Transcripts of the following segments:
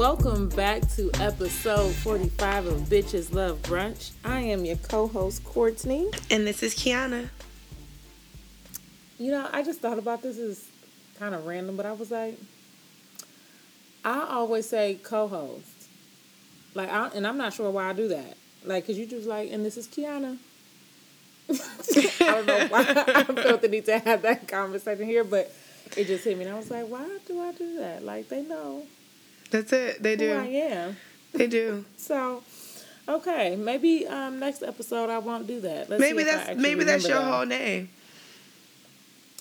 welcome back to episode 45 of Bitches Love Brunch. I am your co host, Courtney. And this is Kiana. You know, I just thought about this is kind of random, but I was like, I always say co host. Like, I, and I'm not sure why I do that. Like, because you just like, and this is Kiana. I don't know why I felt the need to have that conversation here, but it just hit me. And I was like, why do I do that? Like, they know That's it. They who do. I am. They do. So, okay, maybe um, next episode I won't do that. Let's maybe that's maybe that's your remember whole name.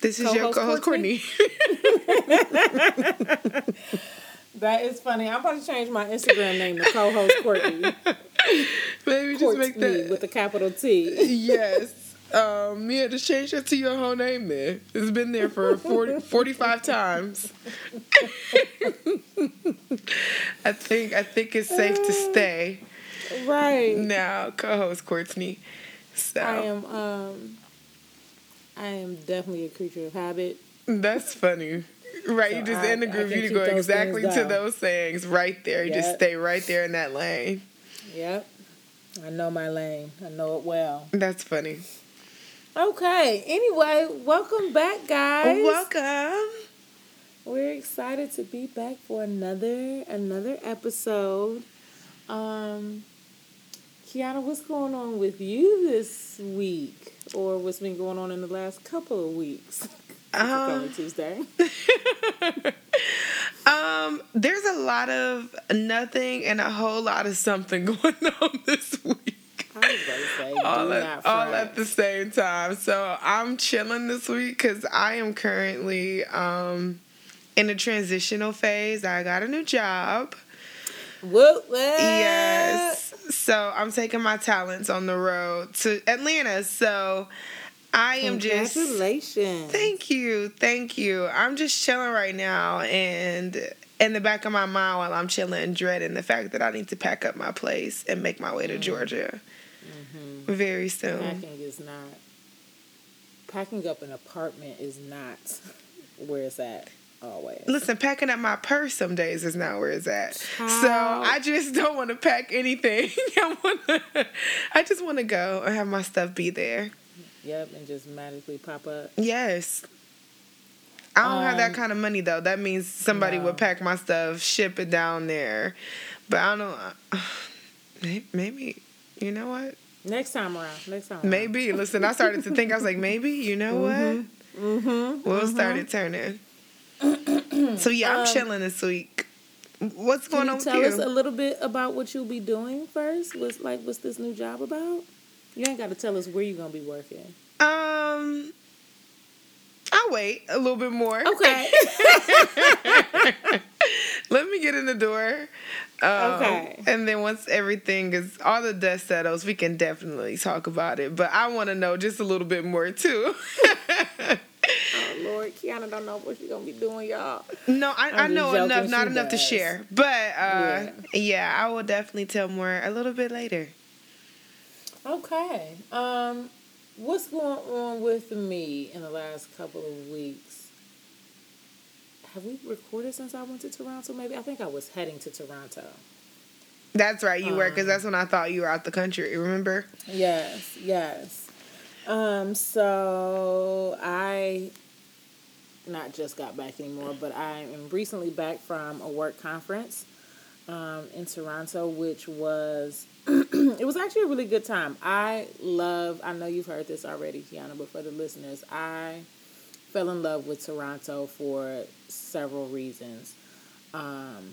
This is your Co-host co-host Courtney? Courtney. That is funny. I'm about to change my Instagram name to co-host Courtney. maybe just make Courtney that. with a capital T. yes. Um, yeah, just change that to your whole name then. It's been there for 40, 45 times. I think I think it's safe to stay Right. now, co-host Courtney. So I am. Um, I am definitely a creature of habit. that's funny. Right, you just I- end the group, you go exactly to those sayings right there. You just stay right there in that lane. Yep. I know my lane. I know it well. That's funny. Okay. Anyway, welcome back, guys. Welcome. We're excited to be back for another another episode. Um, Kiana, what's going on with you this week, or what's been going on in the last couple of weeks? Um, Tuesday. um, there's a lot of nothing and a whole lot of something going on this week. I was about to say, all at, all at the same time. So I'm chilling this week because I am currently um, in a transitional phase. I got a new job. Whoop, whoop. Yes. So I'm taking my talents on the road to Atlanta. So I am just Congratulations. Thank you. Thank you. I'm just chilling right now and in the back of my mind while I'm chilling dreading the fact that I need to pack up my place and make my way to Georgia very soon. Packing is not. Packing up an apartment is not where it's at always. Listen, packing up my purse some days is not where it's at. So I just don't want to pack anything. I want to. I just want to go and have my stuff be there. Yep, and just magically pop up. Yes. I don't have that Um, kind of money though. That means somebody no. would pack my stuff, ship it down there. But I don't. may- Maybe you know what? Next time around. Next time. Around. Maybe. Listen, I started to think. I was like, maybe you know what? Mm-hmm. We'll start it turning. so yeah, I'm Um, chilling this week. What's going you on with tell you? us a little bit about what you'll be doing first? What's like what's this new job about? You ain't got to tell us where you're gonna be working. um, I'll wait a little bit more. Okay. Let me get in the door. Um, Okay. And then once everything is, all the dust settles, we can definitely talk about it. But I want to know just a little bit more too. oh Lord, Kiana don't know what she's gonna be doing, y'all. no, I, I know enough, not enough to share. But uh, Yeah. yeah. I will definitely tell more a little bit later. Okay. Um, what's going on with me in the last couple of weeks? Have we recorded since I went to Toronto? Maybe I think I was heading to Toronto. That's right, you were, because Um, that's when I thought you were out the country. Remember? Yes, yes. Um, so I not just got back anymore, but I am recently back from a work conference um, in Toronto, which was it was actually a really good time. I love. I know you've heard this already, Kiana, but for the listeners, I fell in love with Toronto for several reasons. Um,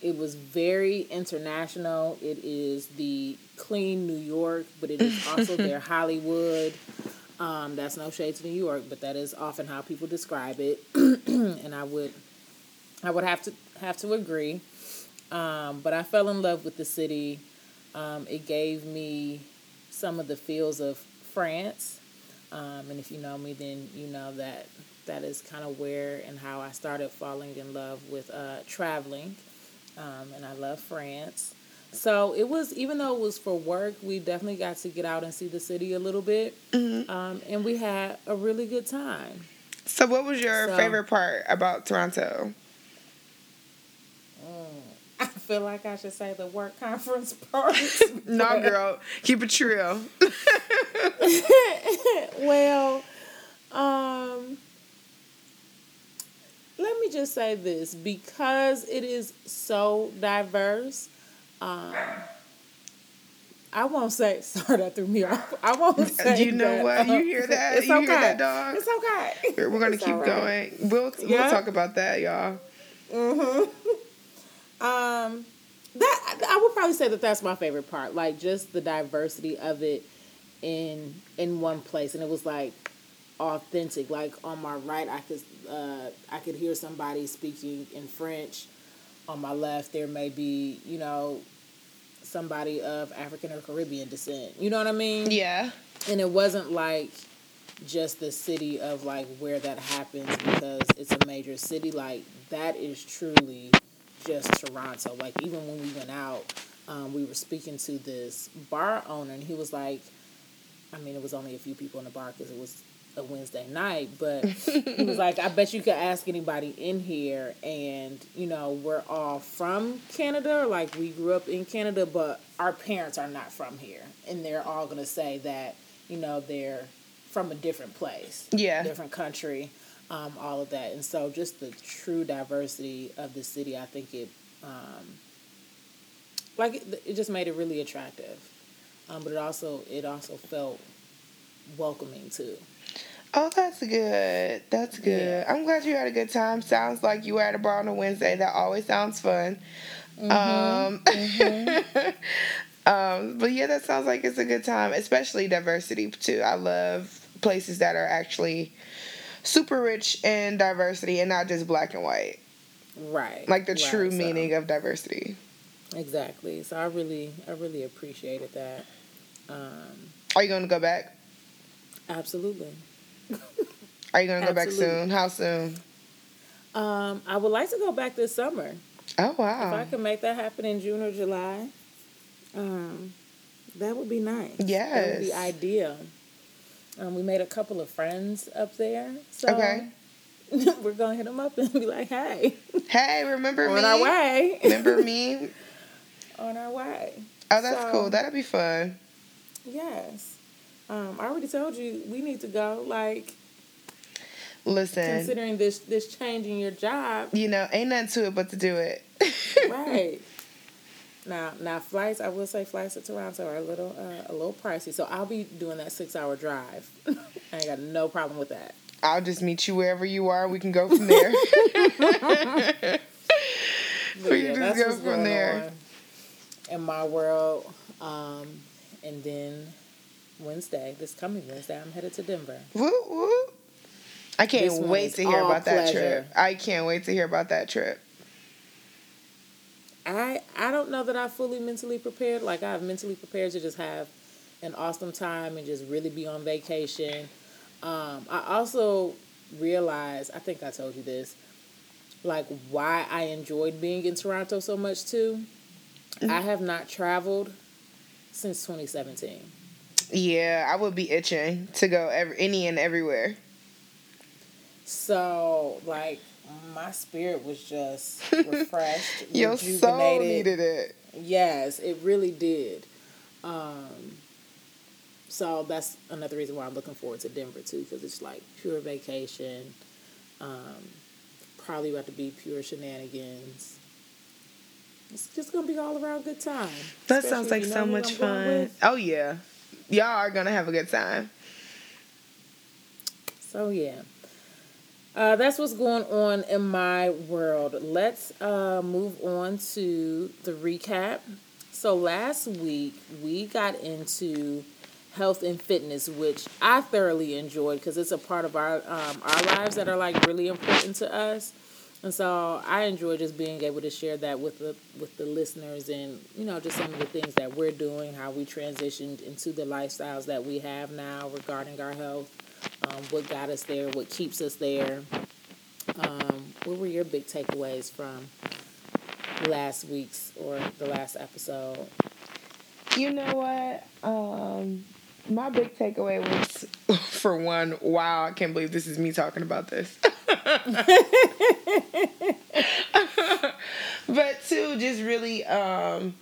it was very international. It is the clean New York, but it is also their Hollywood. Um, that's no shade to New York, but that is often how people describe it, and I would, I would have to have to agree. Um, but I fell in love with the city. Um, it gave me some of the feels of France, um, and if you know me, then you know that that is kind of where and how I started falling in love with uh, traveling um, and I love France. So it was, even though it was for work, we definitely got to get out and see the city a little bit, um, and we had a really good time. So, what was your So- favorite part about Toronto? Feel like I should say the work conference part. no, girl, keep it real. well, um, let me just say this because it is so diverse. Um, I won't say. Sorry, that threw me off. I won't say. You know that, what? You hear that? It's you okay. hear that, dog? It's okay. We're gonna It's keep right. going. We'll we'll Yeah. talk about that, y'all. Um, that I would probably say that that's my favorite part. Like just the diversity of it in in one place, and it was like authentic. Like on my right, I could uh, I could hear somebody speaking in French. On my left, there may be you know somebody of African or Caribbean descent. You know what I mean? Yeah. and it wasn't like just the city of like where that happens because it's a major city like that is truly just toronto. Like even when we went out um, we were speaking to this bar owner and he was like i mean it was only a few people in the bar because it was a wednesday night but he was like i bet you could ask anybody in here. And you know we're all from canada. Like we grew up in canada but our parents are not from here. And they're all going to say that you know they're from a different place Yeah. different country um, all of that and so just the true diversity of the city i think it um, like it, it just made it really attractive um, but it also it also felt welcoming too Oh, that's good. That's good. Yeah. I'm glad you had a good time. Sounds like you were at a bar on a Wednesday. That always sounds fun. Um, um, but yeah, that sounds like it's a good time, especially diversity too. I love places that are actually super rich in diversity and not just black and white. right Like the right, true so- meaning of diversity. exactly so i really i really appreciated that um, Are you going to go back? absolutely Are you going to go back soon? How soon? um, i would like to go back this summer Oh wow! If I could make that happen in June or July, um, that would be nice. Yes, that would be ideal. Um, we made a couple of friends up there, so Okay. we're gonna hit them up and be like, "Hey, Hey, remember me? on our way, Remember me? on our way." Oh, that's So- cool. That'll be fun. Yes, um, I already told you we need to go. Like Listen, considering this this change in your job, you know, ain't nothing to it but to do it. right? Now, now flights. I will say flights to Toronto are a little uh, a little pricey, so I'll be doing that six hour drive. I ain't got no problem with that. I'll just meet you wherever you are. We can go from there. We can just go from there. in my world. Um, and then Wednesday, this coming Wednesday, I'm headed to Denver. woo woo. I can't This wait to hear about that trip. I can't wait to hear about that trip. I I don't know that I fully mentally prepared. Like I've mentally prepared to just have an awesome time and just really be on vacation. Um, I also realized, I think I told you this, like why I enjoyed being in Toronto so much too. I have not traveled since 2017. Yeah, I would be itching to go every, any and everywhere. So like my spirit was just refreshed, Your soul needed it. Yes, it really did. Um, so that's another reason why I'm looking forward to Denver too, because it's like pure vacation. Um, probably about to be pure shenanigans. It's just gonna be all around good time. That Especially sounds like so much fun. Oh yeah, y'all are gonna have a good time. So yeah. Uh, that's what's going on in my world. Let's uh, move on to the recap. So last week we got into health and fitness, which I thoroughly enjoyed because it's a part of our um, our lives that are like really important to us. And so I enjoy just being able to share that with the with the listeners and you know just some of the things that we're doing, how we transitioned into the lifestyles that we have now regarding our health, um, what got us there, what keeps us there. Um, what were your big takeaways from last week's or the last episode? You know what? Um, my big takeaway was, for one, wow, I can't believe this is me talking about this. but two, just really, um,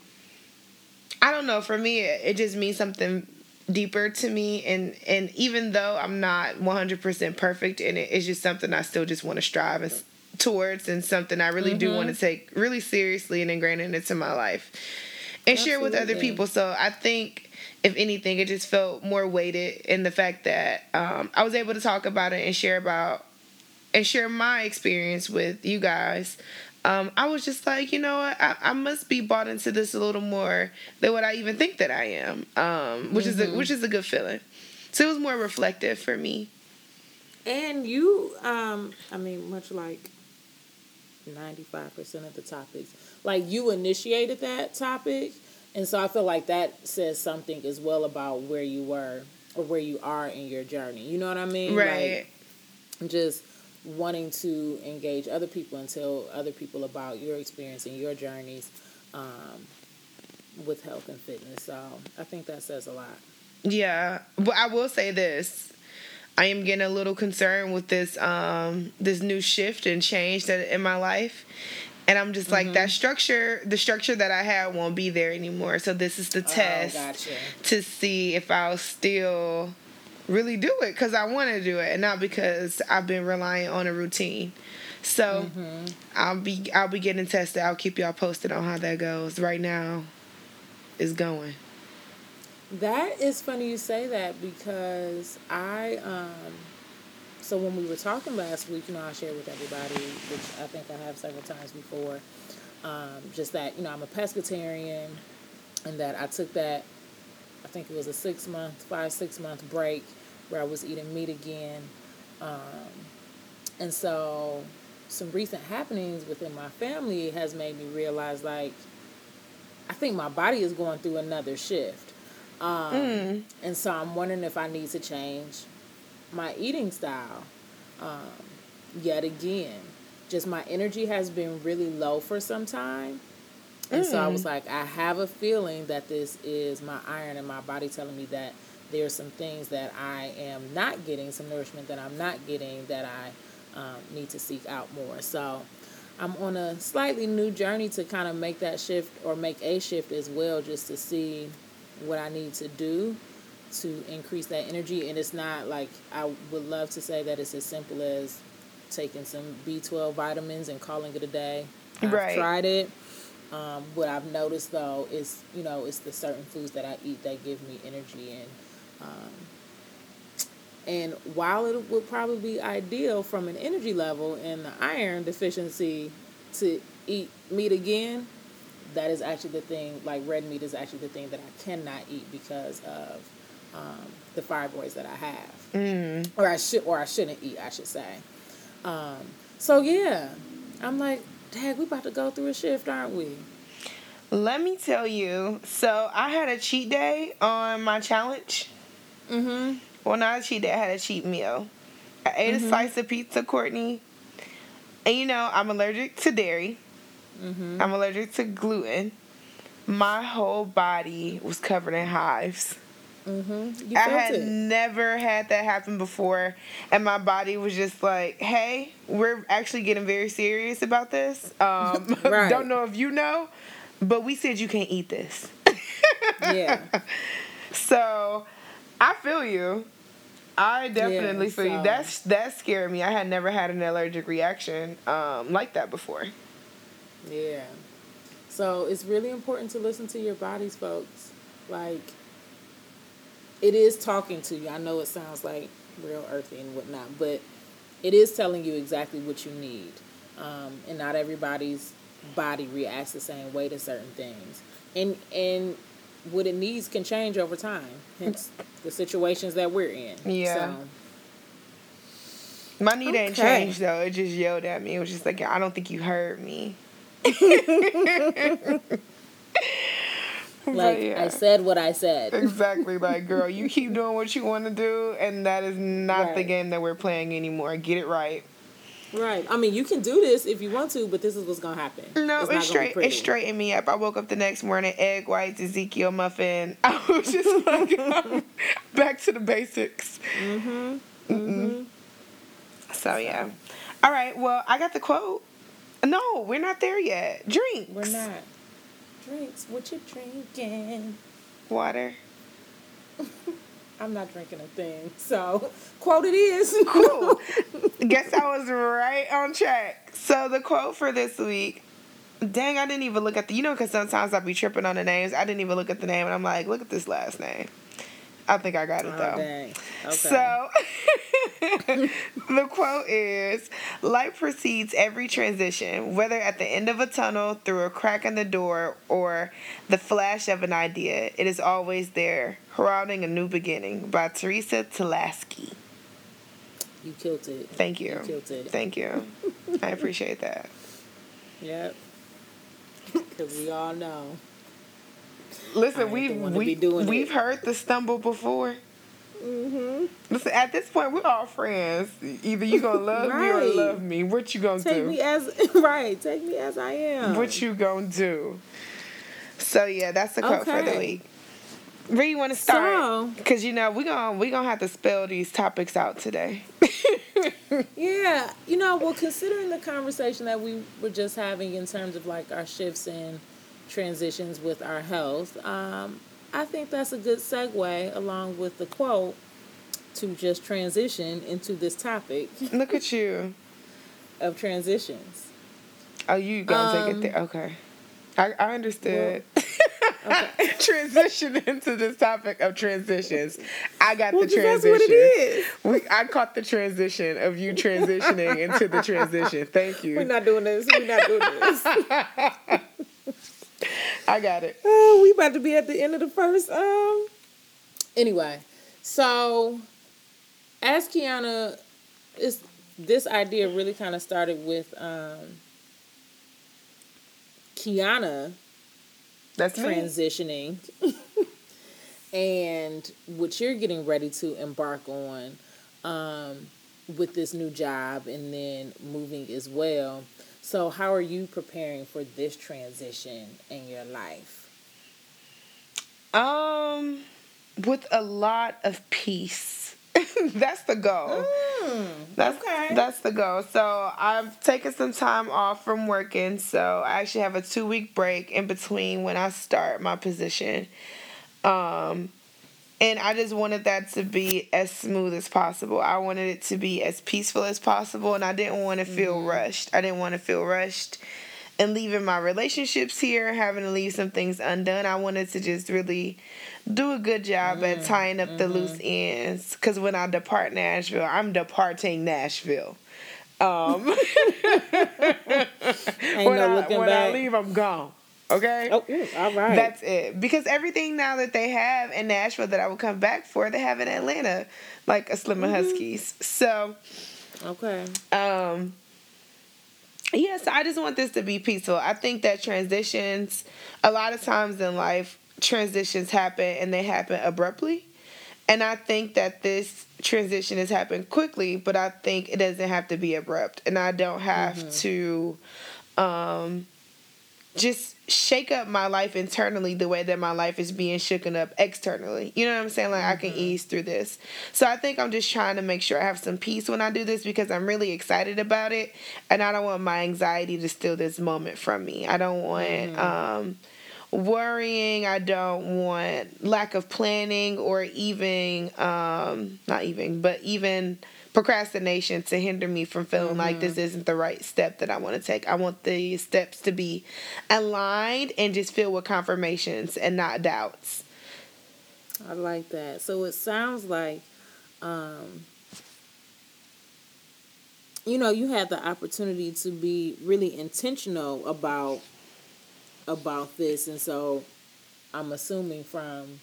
I don't know. For me, it, it just means something deeper to me and and even though I'm not 100% perfect in it it's just something I still just want to strive and, towards and something I really mm-hmm. do want to take really seriously and ingrain it into my life and Absolutely. share with other people so I think if anything it just felt more weighted in the fact that um, I was able to talk about it and share about and share my experience with you guys um, I was just like, you know what, I, I, must be bought into this a little more than what I even think that I am, um, which mm-hmm. is a, mm-hmm. which is a good feeling. So it was more reflective for me. And you, um, I mean, much like ninety five percent of the topics, like you initiated that topic, and so I feel like that says something as well about where you were or where you are in your journey. You know what I mean? Right. Like, just wanting to engage other people and tell other people about your experience and your journeys um, with health and fitness. So I think that says a lot. Yeah, but I will say this. I am getting a little concerned with this um, this new shift and change that in my life. And I'm just like mm-hmm. that structure, the structure that I had won't be there anymore. So this is the oh, test oh, gotcha. to see if I'll still really do it because I want to do it and not because I've been relying on a routine. So mm-hmm. I'll be I'll be getting tested. I'll keep y'all posted on how that goes. Right now, it's going. That is funny you say that because I um so when we were talking last week, you know, I shared with everybody, which I think I have several times before, um, just that, you know, I'm a pescatarian and that I took that I think it was a six month, five, six month break where I was eating meat again. Um, and so some recent happenings within my family has made me realize like I think my body is going through another shift. Um, mm. And so I'm wondering if I need to change my eating style um, yet again. Just my energy has been really low for some time. And mm. so I was mm. like, I have a feeling that this is my iron and my body telling me that there are some things that I am not getting, some nourishment that I'm not getting that I um, need to seek out more. So I'm on a slightly new journey to kind of make that shift or make a shift as well, just to see what I need to do to increase that energy. And it's not like I would love to say that it's as simple as taking some B12 vitamins and calling it a day. I've right. tried it. Um, what I've noticed though is, you know, it's the certain foods that I eat that give me energy and um, and while it would probably be ideal from an energy level and the iron deficiency to eat meat again, that is actually the thing. Like red meat is actually the thing that I cannot eat because of um, the fibroids that I have, mm. or I should, or I shouldn't eat, I should say. Um, so yeah, I'm like, Dad, we about to go through a shift, aren't we? Let me tell you. So I had a cheat day on my challenge. Mm-hmm. Well, not a cheat day. I had a cheat meal. I ate mm-hmm. a slice of pizza, Courtney. And you know, I'm allergic to dairy. Mm-hmm. I'm allergic to gluten. My whole body was covered in hives. Mm-hmm. I had it. never had that happen before, and my body was just like, "Hey, we're actually getting very serious about this. Um, right. Don't know if you know, but we said you can't eat this." yeah. So, I feel you. I definitely yeah, feel so. you. That's that scared me. I had never had an allergic reaction um, like that before. Yeah. So it's really important to listen to your bodies, folks. Like it is talking to you. I know it sounds like real earthy and whatnot, but it is telling you exactly what you need. Um, and not everybody's body reacts the same way to certain things. And and what it needs can change over time. Hence the situations that we're in. Yeah. So. My need okay. ain't changed though. It just yelled at me. It was just like I don't think you heard me. Like yeah. I said what I said. Exactly. Like, girl, you keep doing what you want to do, and that is not right. the game that we're playing anymore. Get it right. Right. I mean, you can do this if you want to, but this is what's gonna happen. No, it's, it's straight. It straightened me up. I woke up the next morning, egg whites, Ezekiel muffin. I was just like, back to the basics. Mhm. Mhm. So yeah. All right. Well, I got the quote. No, we're not there yet. Drinks. We're not. Drinks. What you drinking? Water. I'm not drinking a thing. So, quote it is. Cool. Guess I was right on track. So the quote for this week. Dang, I didn't even look at the. You know, because sometimes I be tripping on the names. I didn't even look at the name, and I'm like, look at this last name. I think I got it Oh, though. Okay. So the quote is light precedes every transition, whether at the end of a tunnel, through a crack in the door, or the flash of an idea. It is always there, heralding a new beginning by Teresa Tulaski. you killed it. Thank you. You killed it. Thank you. I appreciate that. Yep. Because we all know. I Listen, we've the one to we, we've it. heard the stumble before. Mm-hmm. Listen, at this point, we're all friends. Either you gonna love me or Right. love me. What you gonna Take do? me as right. Take me as I am. What you gonna do? So yeah, that's the quote for the week. Where you want to start? So- Because you know we gonna we gonna have to spell these topics out today. Yeah, you know, well, considering the conversation that we were just having in terms of like our shifts and transitions with our health, um, I think that's a good segue along with the quote to just transition into this topic Look at you. of transitions. Oh, you gonna take Um, it there? Okay, I I understood. Okay. Transition into this topic of transitions. I got Well, the transition. that's what it is. We, I caught the transition of you transitioning into the transition. Thank you. We're not doing this. We're not doing this. I got it. Oh, we about to be at the end of the first. Um. Anyway, so as Kiana, is this idea really kind of started with um, Kiana That's transitioning, and what you're getting ready to embark on um, with this new job, and then moving as well. So, how are you preparing for this transition in your life? Um, with a lot of peace. that's the goal. That's okay. that's the goal. So I've taken some time off from working. So I actually have a two week break in between when I start my position. Um, and I just wanted that to be as smooth as possible. I wanted it to be as peaceful as possible, and I didn't want to feel rushed. I didn't want to feel rushed and leaving my relationships here, having to leave some things undone. I wanted to just really do a good job at tying up the loose ends. Because when I depart Nashville, I'm departing Nashville. Um, when no I, when I leave, I'm gone. Okay? Oh, mm, all right. That's it. Because everything now that they have in Nashville that I would come back for, they have in Atlanta, like a Slim and Husky's. So, okay. um, yes, I just want this to be peaceful. I think that transitions, a lot of times in life, transitions happen and they happen abruptly. And I think that this transition has happened quickly, but I think it doesn't have to be abrupt. And I don't have to um, just shake up my life internally the way that my life is being shooken up externally. You know what I'm saying? Like I can ease through this. So I think I'm just trying to make sure I have some peace when I do this because I'm really excited about it and I don't want my anxiety to steal this moment from me. I don't want um worrying, I don't want lack of planning or even um not even but even procrastination to hinder me from feeling like this isn't the right step that I want to take. I want the steps to be aligned and just filled with confirmations and not doubts. I like that. So it sounds like, um, you know, you had the opportunity to be really intentional about about this, and so I'm assuming from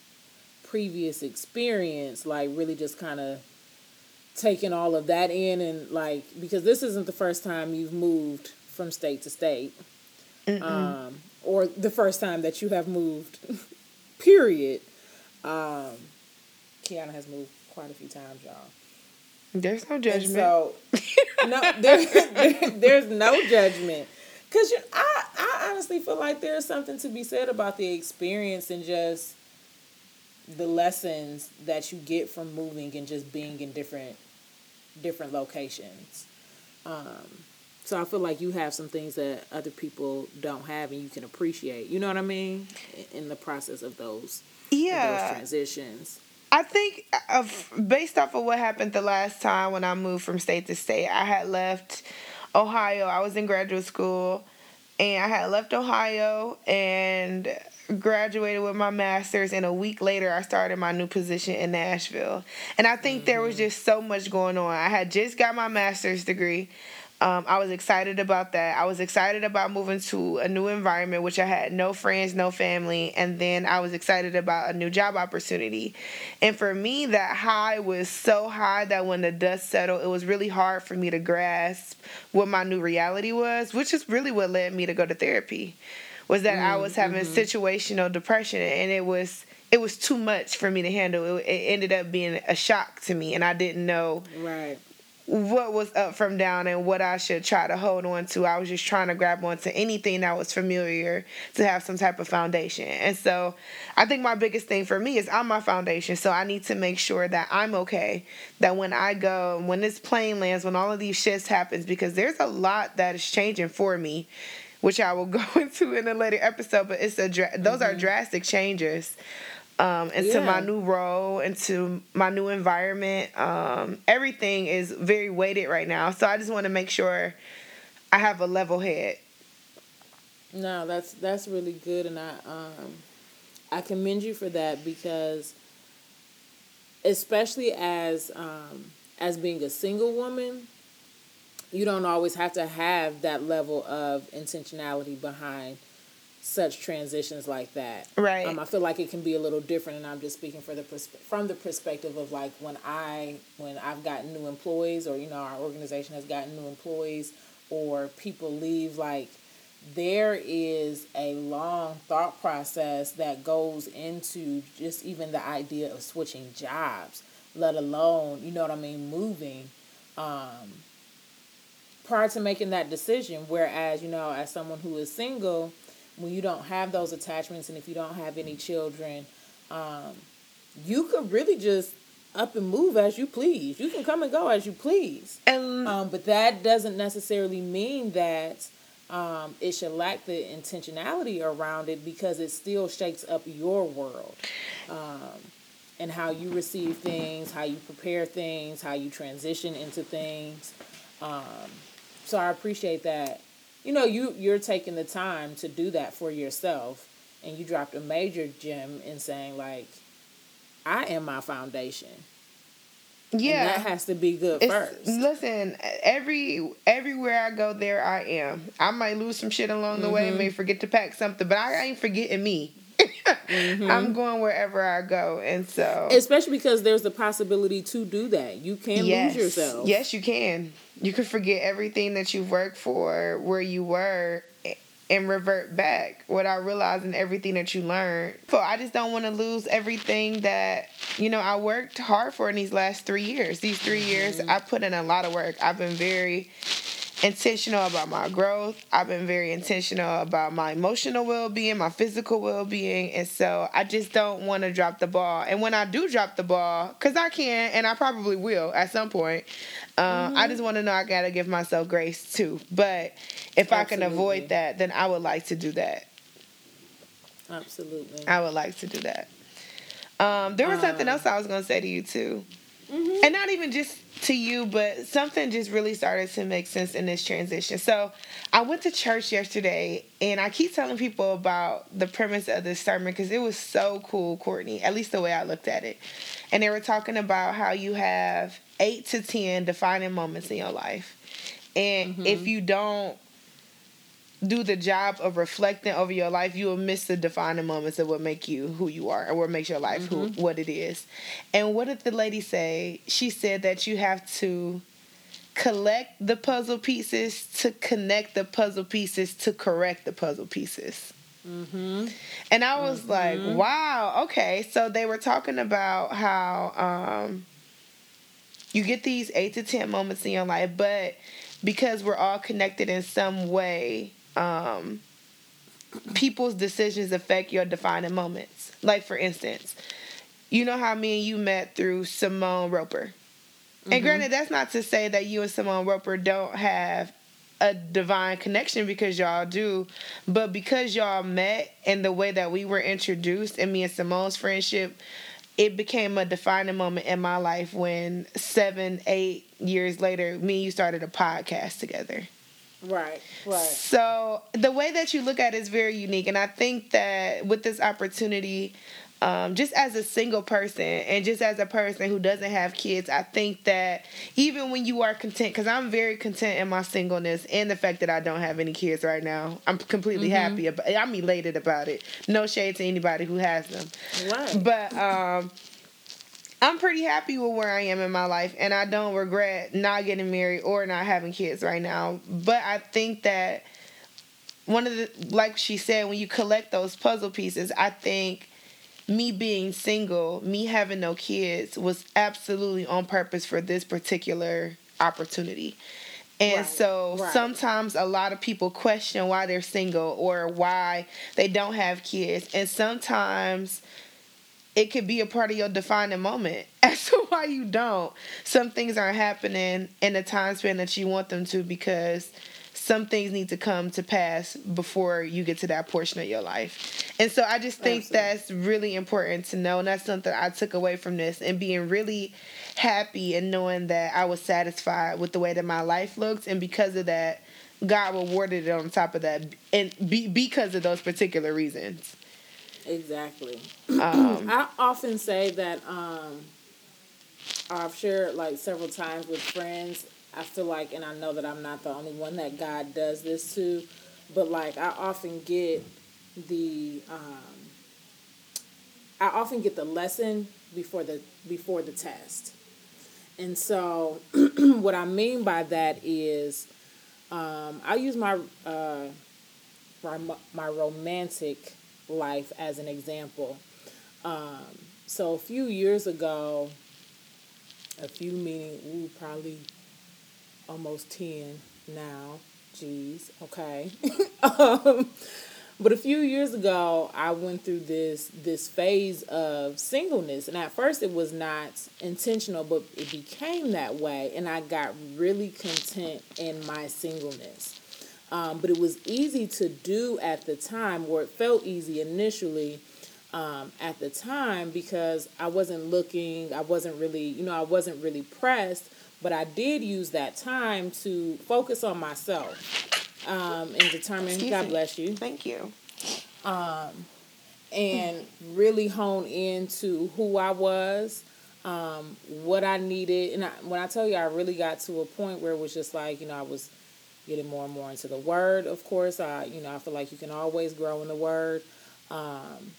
previous experience, like really just kind of taking all of that in, and like because this isn't the first time you've moved from state to state, um, or the first time that you have moved. Period. Um, Kiana has moved quite a few times, y'all. There's no And judgment. so, no, there, there- there's no judgment. Cause you, I, I honestly feel like there's something to be said about the experience and just the lessons that you get from moving and just being in different, different locations. Um, so I feel like you have some things that other people don't have, and you can appreciate. You know what I mean? In the process of those, yeah, of those transitions. I think of based off of what happened the last time when I moved from state to state, I had left Ohio. I was in graduate school, and I had left Ohio and graduated with my master's and a week later I started my new position in Nashville. And I think mm-hmm. there was mm-hmm. just so much going on. I had just got my master's degree. Um, I was excited about that. I was excited about moving to a new environment, which I had no friends, no family, and then I was excited about a new job opportunity. And for me, that high was so high that when the dust settled, it was really hard for me to grasp what my new reality was, which is really what led me to go to therapy. Was that mm, I was having mm-hmm. situational depression, and it was it was too much for me to handle. It, it ended up being a shock to me, and I didn't know right what was up from down and what I should try to hold on to. I was just trying to grab onto anything that was familiar to have some type of foundation. And so I think my biggest thing for me is I'm my foundation. So I need to make sure that I'm okay. That when I go, when this plane lands, when all of these shifts happens, because there's a lot that is changing for me, which I will go into in a later episode, but it's a dra- those mm-hmm. are drastic changes um, into yeah. my new role, into my new environment. Um, everything is very weighted right now, so I just want to make sure I have a level head. No, that's that's really good, and I um, I commend you for that because, especially as um, as being a single woman, you don't always have to have that level of intentionality behind such transitions like that. Right. Um, I feel like it can be a little different, and I'm just speaking for the persp- from the perspective of like when I when I've gotten new employees, or you know our organization has gotten new employees, or people leave. Like there is a long thought process that goes into just even the idea of switching jobs, let alone you know what I mean, moving. Um, prior to making that decision, whereas you know, as someone who is single when you don't have those attachments and if you don't have any children, um, you could really just up and move as you please. You can come and go as you please. And um, but that doesn't necessarily mean that um, it should lack the intentionality around it because it still shakes up your world. Um, and how you receive things, how you prepare things, how you transition into things. So I appreciate that. You know you you're taking the time to do that for yourself and you dropped a major gem in saying like i am my foundation. Yeah. and that has to be good it's, first. listen every everywhere i go there i am. I might lose some shit along the mm-hmm. way may forget to pack something but i ain't forgetting me mm-hmm. I'm going wherever I go, and so especially because there's the possibility to do that. You can yes. lose yourself. Yes, you can. You can forget everything that you've worked for, where you were, and revert back without realizing everything that you learned. So I just don't want to lose everything that you know I worked hard for in these last three years. These 3 mm-hmm. years, I put in a lot of work. I've been very intentional about my growth. I've been very intentional about my emotional well being, my physical well being. And so I just don't want to drop the ball. And when I do drop the ball, because I can and I probably will at some point, uh, mm-hmm. I just want to know I got to give myself grace too. But if Absolutely. I can avoid that, then I would like to do that. Absolutely. I would like to do that. Um, there was something um, else I was going to say to you too. Mm-hmm. And not even just to you, but something just really started to make sense in this transition. So I went to church yesterday, and I keep telling people about the premise of this sermon because it was so cool, Courtney, at least the way I looked at it. And they were talking about how you have eight to 10 defining moments in your life. And mm-hmm. if you don't do the job of reflecting over your life, you will miss the defining moments of what make you who you are and what makes your life mm-hmm. who what it is. And what did the lady say? She said that you have to collect the puzzle pieces to connect the puzzle pieces to correct the puzzle pieces. Mm-hmm. And I was mm-hmm. like, wow, okay. So they were talking about how um, you get these eight to 10 moments in your life, but because we're all connected in some way, um, people's decisions affect your defining moments. Like for instance, you know how me and you met through Simone Roper. And mm-hmm. granted, that's not to say that you and Simone Roper don't have a divine connection because y'all do, but because y'all met and the way that we were introduced and me and Simone's friendship, it became a defining moment in my life when seven, eight years later, me and you started a podcast together. Right, right. So the way that you look at it is very unique. And I think that with this opportunity, um, just as a single person and just as a person who doesn't have kids, I think that even when you are content, because I'm very content in my singleness and the fact that I don't have any kids right now, I'm completely mm-hmm. happy. About, I'm elated about it. No shade to anybody who has them. Right. But um, I'm pretty happy with where I am in my life, and I don't regret not getting married or not having kids right now. But I think that one of the, like she said, when you collect those puzzle pieces, I think me being single, me having no kids was absolutely on purpose for this particular opportunity. And right, so right. sometimes a lot of people question why they're single or why they don't have kids. And sometimes it could be a part of your defining moment as to why you don't. Some things aren't happening in the time span that you want them to because some things need to come to pass before you get to that portion of your life. And so I just think Absolutely. that's really important to know. And that's something I took away from this and being really happy and knowing that I was satisfied with the way that my life looked. And because of that, God rewarded it on top of that and be, because of those particular reasons. Exactly. Um, I often say that um, I've shared like several times with friends I feel like, and I know that I'm not the only one that God does this to, but like I often get the, um, I often get the lesson before the before the test, and so what I mean by that is, um, I use my uh, my my romantic life as an example. Um, so a few years ago, a few meaning, ooh, probably almost 10 now. Jeez, okay. um, but a few years ago, I went through this this phase of singleness, and at first it was not intentional, but it became that way, and I got really content in my singleness. Um, but it was easy to do at the time, or it felt easy initially um, at the time because I wasn't looking, I wasn't really, you know, I wasn't really pressed but I did use that time to focus on myself um, and determine. Excuse God bless you. Thank you. Um, and really hone into who I was, um, what I needed, and I, when I tell you, I really got to a point where it was just like you know I was getting more and more into the Word. Of course, I you know I feel like you can always grow in the Word. Um,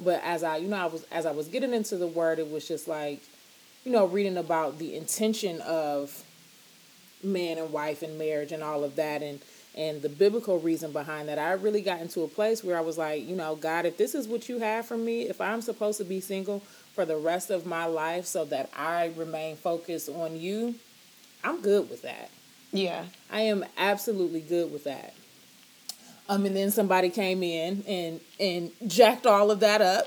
but as I you know I was as I was getting into the Word, it was just like you know, reading about the intention of man and wife and marriage and all of that and and the biblical reason behind that, I really got into a place where I was like, you know, God, if this is what you have for me, if I'm supposed to be single for the rest of my life so that I remain focused on you, I'm good with that. Yeah. I am absolutely good with that. Um, and then somebody came in and and jacked all of that up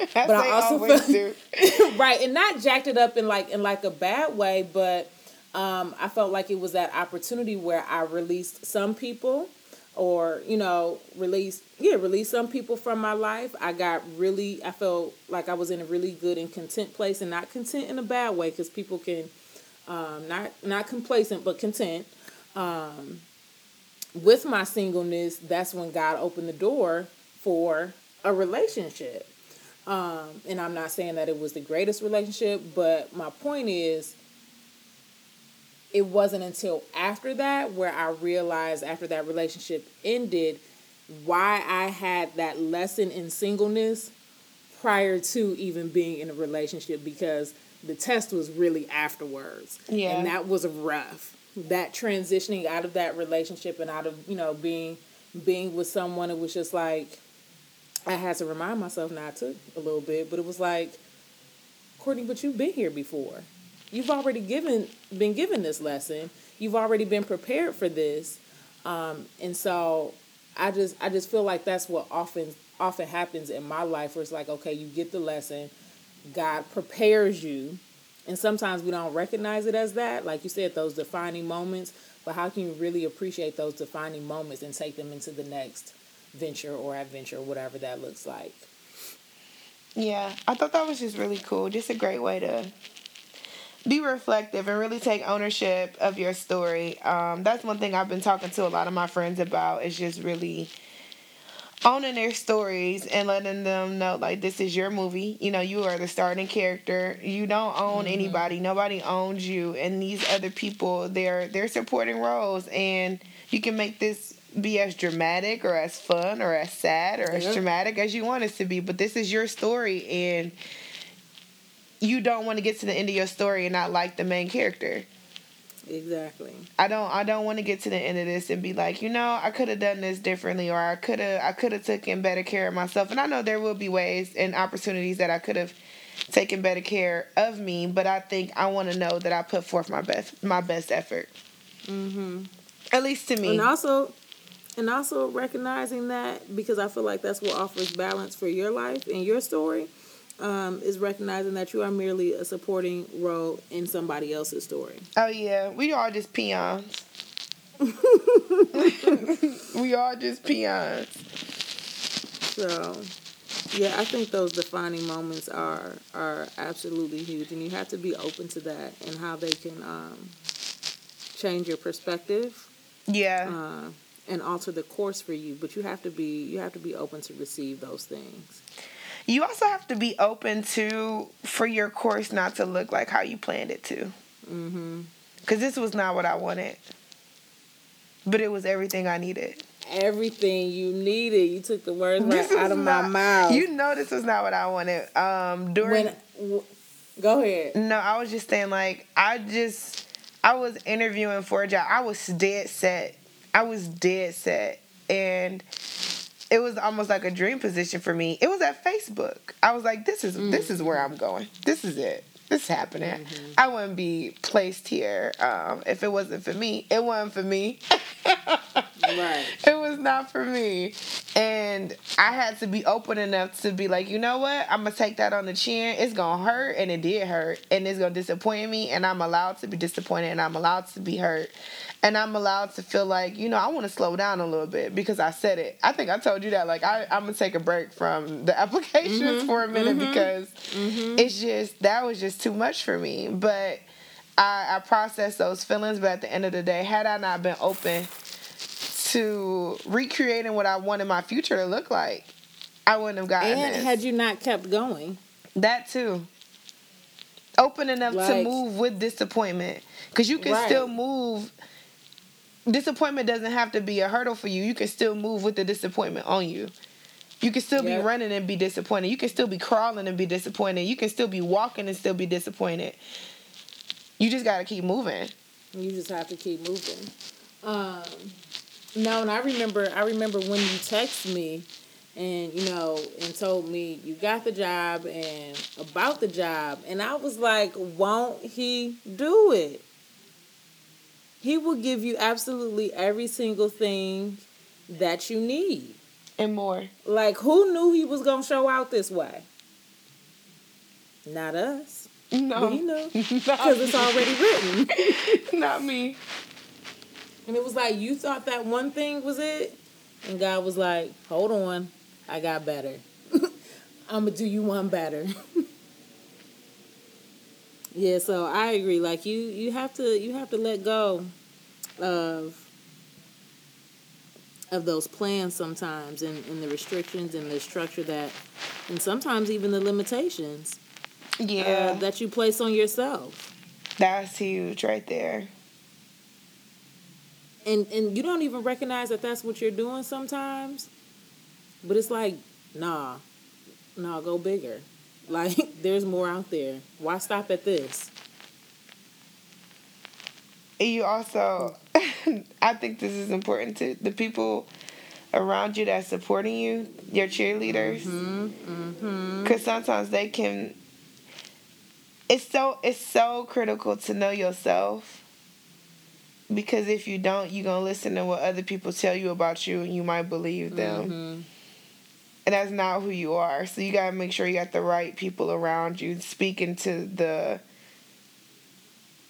but I also felt, right, and not jacked it up in like in like a bad way, but um, I felt like it was that opportunity where I released some people, or you know, released yeah, released some people from my life. I got really, I felt like I was in a really good and content place, and not content in a bad way, because people can um, not not complacent, but content. Um, with my singleness, that's when God opened the door for a relationship. Um, and I'm not saying that it was the greatest relationship, but my point is, it wasn't until after that where I realized after that relationship ended why I had that lesson in singleness prior to even being in a relationship because the test was really afterwards. Yeah. And that was rough. That transitioning out of that relationship and out of, you know, being being with someone it was just like I had to remind myself not to a little bit, but it was like, Courtney, but you've been here before. You've already given been given this lesson. You've already been prepared for this, um, and so I just I just feel like that's what often often happens in my life. Where it's like, okay, you get the lesson, God prepares you, And sometimes we don't recognize it as that. Like you said, those defining moments. But how can you really appreciate those defining moments and take them into the next venture or adventure, whatever that looks like? Yeah, I thought that was just really cool. Just a great way to be reflective and really take ownership of your story. Um, that's one thing I've been talking to a lot of my friends about is just really owning their stories and letting them know like this is your movie. You know, you are the starting character. You don't own mm-hmm. anybody. Nobody owns you. And these other people, they're they're supporting roles and you can make this be as dramatic or as fun or as sad or as dramatic as you want it to be. But this is your story and you don't want to get to the end of your story and not like the main character. Exactly. I don't I don't want to get to the end of this and be like, you know, I could have done this differently or I could have I could have taken better care of myself. And I know there will be ways and opportunities that I could have taken better care of me, but I think I want to know that I put forth my best my best effort. Mhm. At least to me. And also and also recognizing that because I feel like that's what offers balance for your life and your story um, is recognizing that you are merely a supporting role in somebody else's story. Oh yeah, we are just peons. we are just peons. So, yeah, I think those defining moments are are absolutely huge, and you have to be open to that and how they can um, change your perspective. Yeah. Uh, and alter the course for you, but you have to be you have to be open to receive those things. You also have to be open to for your course not to look like how you planned it to. Mm-hmm. Cause this was not what I wanted, but it was everything I needed. Everything you needed. You took the words right out of not, my mouth. You know this was not what I wanted. Um, during. When, w- go ahead. No, I was just saying like I just I was interviewing for a job. I was dead set. I was dead set, and it was almost like a dream position for me. It was at Facebook. I was like, this is mm-hmm. this is where I'm going. This is it. This is happening. Mm-hmm. I wouldn't be placed here um, if it wasn't for me. It wasn't for me. right. It was not for me. And I had to be open enough to be like, you know what? I'm going to take that on the chin. It's going to hurt, and it did hurt, and it's going to disappoint me, and I'm allowed to be disappointed, and I'm allowed to be hurt and I'm allowed to feel like, you know, I want to slow down a little bit because I said it. I think I told you that. Like, I, I'm going to take a break from the applications mm-hmm, for a minute mm-hmm, because mm-hmm. it's just, that was just too much for me. But I, I processed those feelings. But at the end of the day, had I not been open to recreating what I wanted my future to look like, I wouldn't have gotten it. and this. had you not kept going. That too. Open enough like, to move with disappointment. Because you can right. still move disappointment doesn't have to be a hurdle for you. You can still move with the disappointment on you. You can still yep. be running and be disappointed. You can still be crawling and be disappointed. You can still be walking and still be disappointed. You just got to keep moving. You just have to keep moving. Um, no, and I remember, I remember when you texted me, and you know, and told me you got the job and about the job, and I was like, won't he do it? He will give you absolutely every single thing that you need. And more. Like, who knew he was going to show out this way? Not us. No. We. Because it's already written. Not me. And it was like, you thought that one thing was it? And God was like, hold on. I got better. I'm going to do you one better. Yeah, so I agree. Like you, you have to you have to let go of of those plans sometimes, and, and the restrictions and the structure that, and sometimes even the limitations. Uh, yeah. Uh, that you place on yourself. That's huge, right there. And and you don't even recognize that that's what you're doing sometimes, but it's like, nah, nah, go bigger. Like, there's more out there. Why stop at this? You also, I think this is important to the people around you that's supporting you, your cheerleaders, because mm-hmm, mm-hmm. sometimes they can. It's so it's so critical to know yourself. Because if you don't, you're gonna listen to what other people tell you about you, and you might believe them. And that's not who you are. So you gotta make sure you got the right people around you speaking to the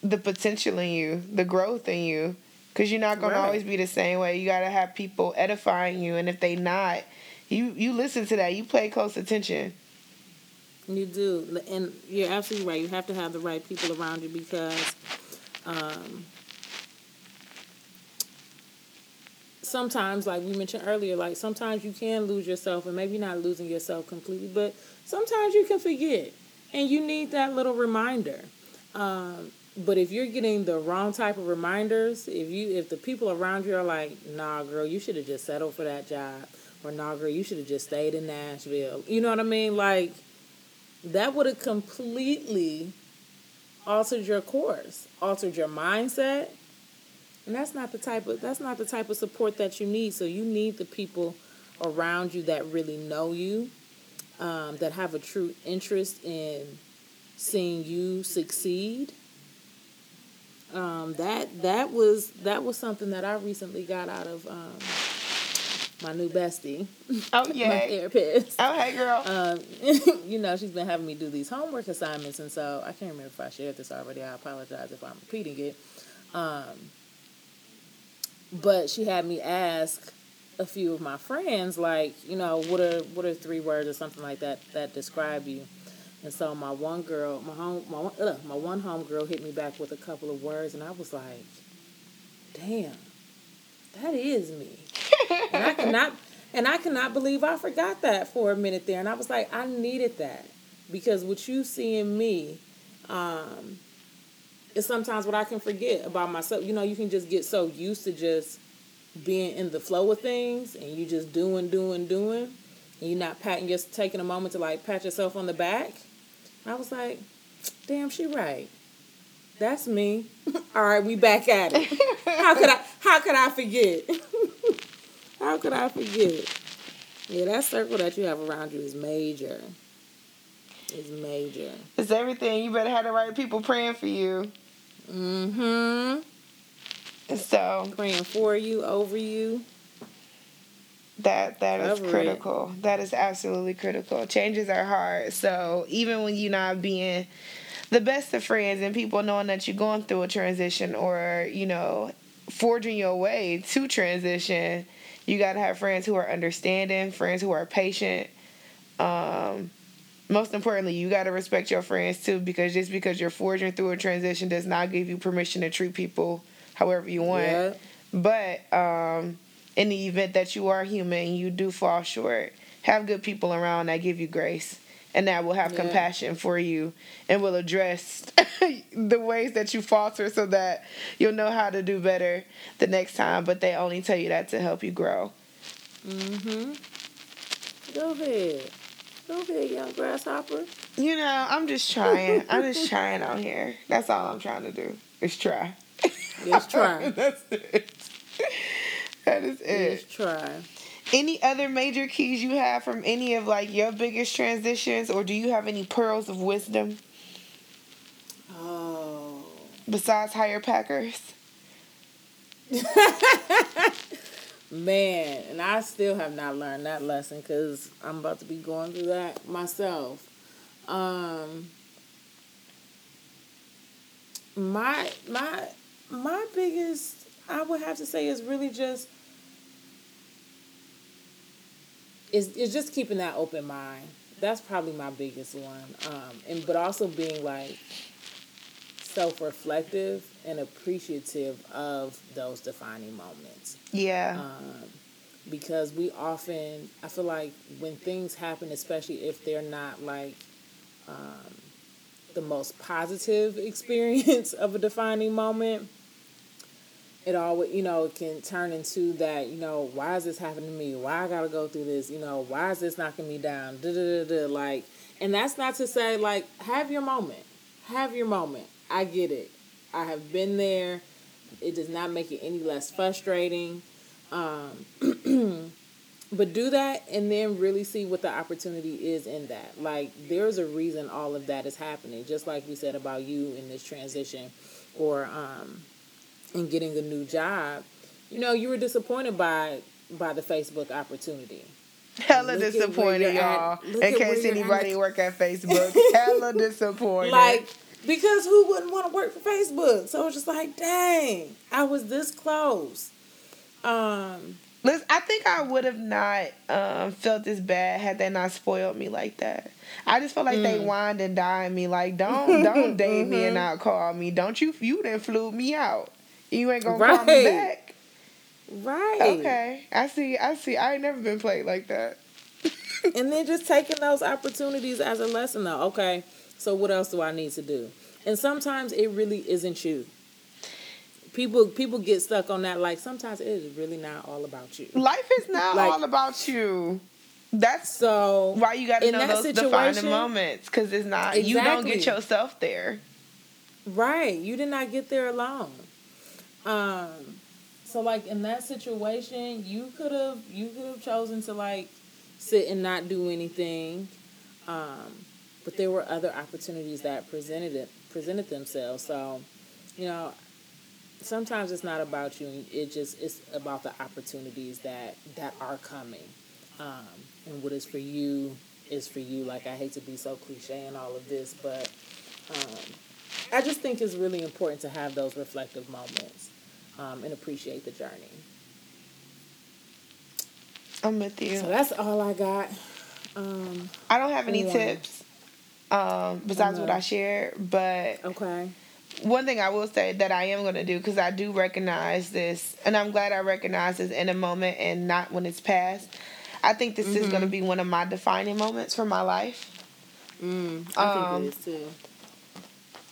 the potential in you, the growth in you, because you're not gonna Right. always be the same way. You gotta have people edifying you, and if they not, you you listen to that. You pay close attention. You do, and you're absolutely right. You have to have the right people around you because um, sometimes, like we mentioned earlier, like sometimes you can lose yourself, and maybe not losing yourself completely, but sometimes you can forget, and you need that little reminder. Um, but if you're getting the wrong type of reminders, if you if the people around you are like, "Nah, girl, you should have just settled for that job," or "Nah, girl, you should have just stayed in Nashville," you know what I mean? Like that would have completely altered your course, altered your mindset. And that's not the type of that's not the type of support that you need. So you need the people around you that really know you, um, that have a true interest in seeing you succeed. Um, that that was that was something that I recently got out of um, my new bestie, Oh yeah, my therapist. Oh hey girl. Um, you know, she's been having me do these homework assignments, and so I can't remember if I shared this already. I apologize if I'm repeating it. Um, but she had me ask a few of my friends, like, you know, what are what are three words or something like that that describe you? And so my one girl, my home, my one, uh, my one home girl hit me back with a couple of words, and I was like, "Damn, that is me." and I cannot and I cannot believe I forgot that for a minute there. And I was like, I needed that because what you see in me um, is sometimes what I can forget about myself. You know, you can just get so used to just being in the flow of things, and you just doing, doing, doing, and you're not patting, just taking a moment to like pat yourself on the back. I was like, damn, she right. That's me. All right, we back at it. How could I? How could I forget? How could I forget? Yeah, that circle that you have around you is major. Is major. It's everything. You better have the right people praying for you. Mm-hmm. So Praying for you, over you. that that is Cover it. critical. That is absolutely critical. Changes are hard. So even when you're not being the best of friends and people knowing that you're going through a transition or, you know, forging your way to transition, you gotta have friends who are understanding, friends who are patient. Um most importantly, you got to respect your friends too, because just because you're forging through a transition does not give you permission to treat people however you want. Yeah. But um, in the event that you are human, you do fall short. Have good people around that give you grace and that will have Yeah. compassion for you and will address the ways that you falter so that you'll know how to do better the next time. But they only tell you that to help you grow. Mm-hmm. Go ahead. Go ahead, young grasshopper. You know, I'm just trying. I'm just trying out here. That's all I'm trying to do. Is try. Let's try. That's it. That is it. try. Any other major keys you have from any of like your biggest transitions, or do you have any pearls of wisdom Oh. besides hire packers? Man, and I still have not learned that lesson because I'm about to be going through that myself. Um, my my my biggest, I would have to say, is really just is is just keeping that open mind. That's probably my biggest one. Um, and but also being like self-reflective and appreciative of those defining moments. Yeah. um, because we often i feel like when things happen especially if they're not like um, the most positive experience of a defining moment it always you know it can turn into that you know why is this happening to me? Why i gotta go through this? You know why is this knocking me down? Da, da, da, da. like and that's not to say like have your moment. Have your moment. I get it i have been there it does not make it any less frustrating um, but do that and then really see what the opportunity is in that like there's a reason all of that is happening just like we said about you in this transition or um, in getting a new job you know you were disappointed by by the facebook opportunity Hella look disappointed, at. y'all. In case anybody at. work at Facebook, hella disappointed. like Because who wouldn't want to work for Facebook? So it's just like, dang, I was this close. Um, Listen, I think I would have not um, felt this bad had they not spoiled me like that. I just felt like mm. they wined and dined me like, don't don't date mm-hmm. me and mm-hmm. not call me. Don't you you didn't flew me out. You ain't gonna right. call me back. Right. Okay. I see. I see. I ain't never been played like that. and then just taking those opportunities as a lesson though. Okay. So what else do I need to do? And sometimes it really isn't you. People people get stuck on that like sometimes it is really not all about you. Life is not like, all about you. That's so why you got to know those defining moments because it's not exactly. you don't get yourself there. Right, you did not get there alone. Um, so like in that situation, you could have you could have chosen to like sit and not do anything. Um, but there were other opportunities that presented it presented themselves. So, you know, sometimes it's not about you. It just it's about the opportunities that that are coming, um, and what is for you is for you. Like I hate to be so cliche and all of this, but um, I just think it's really important to have those reflective moments um, and appreciate the journey. I'm with you. So that's all I got. Um, I don't have any tips um, besides what I shared, but okay. One thing I will say that I am going to do because I do recognize this, and I'm glad I recognize this in a moment and not when it's past. I think this mm-hmm. is going to be one of my defining moments for my life. Mm, I um, think it is too.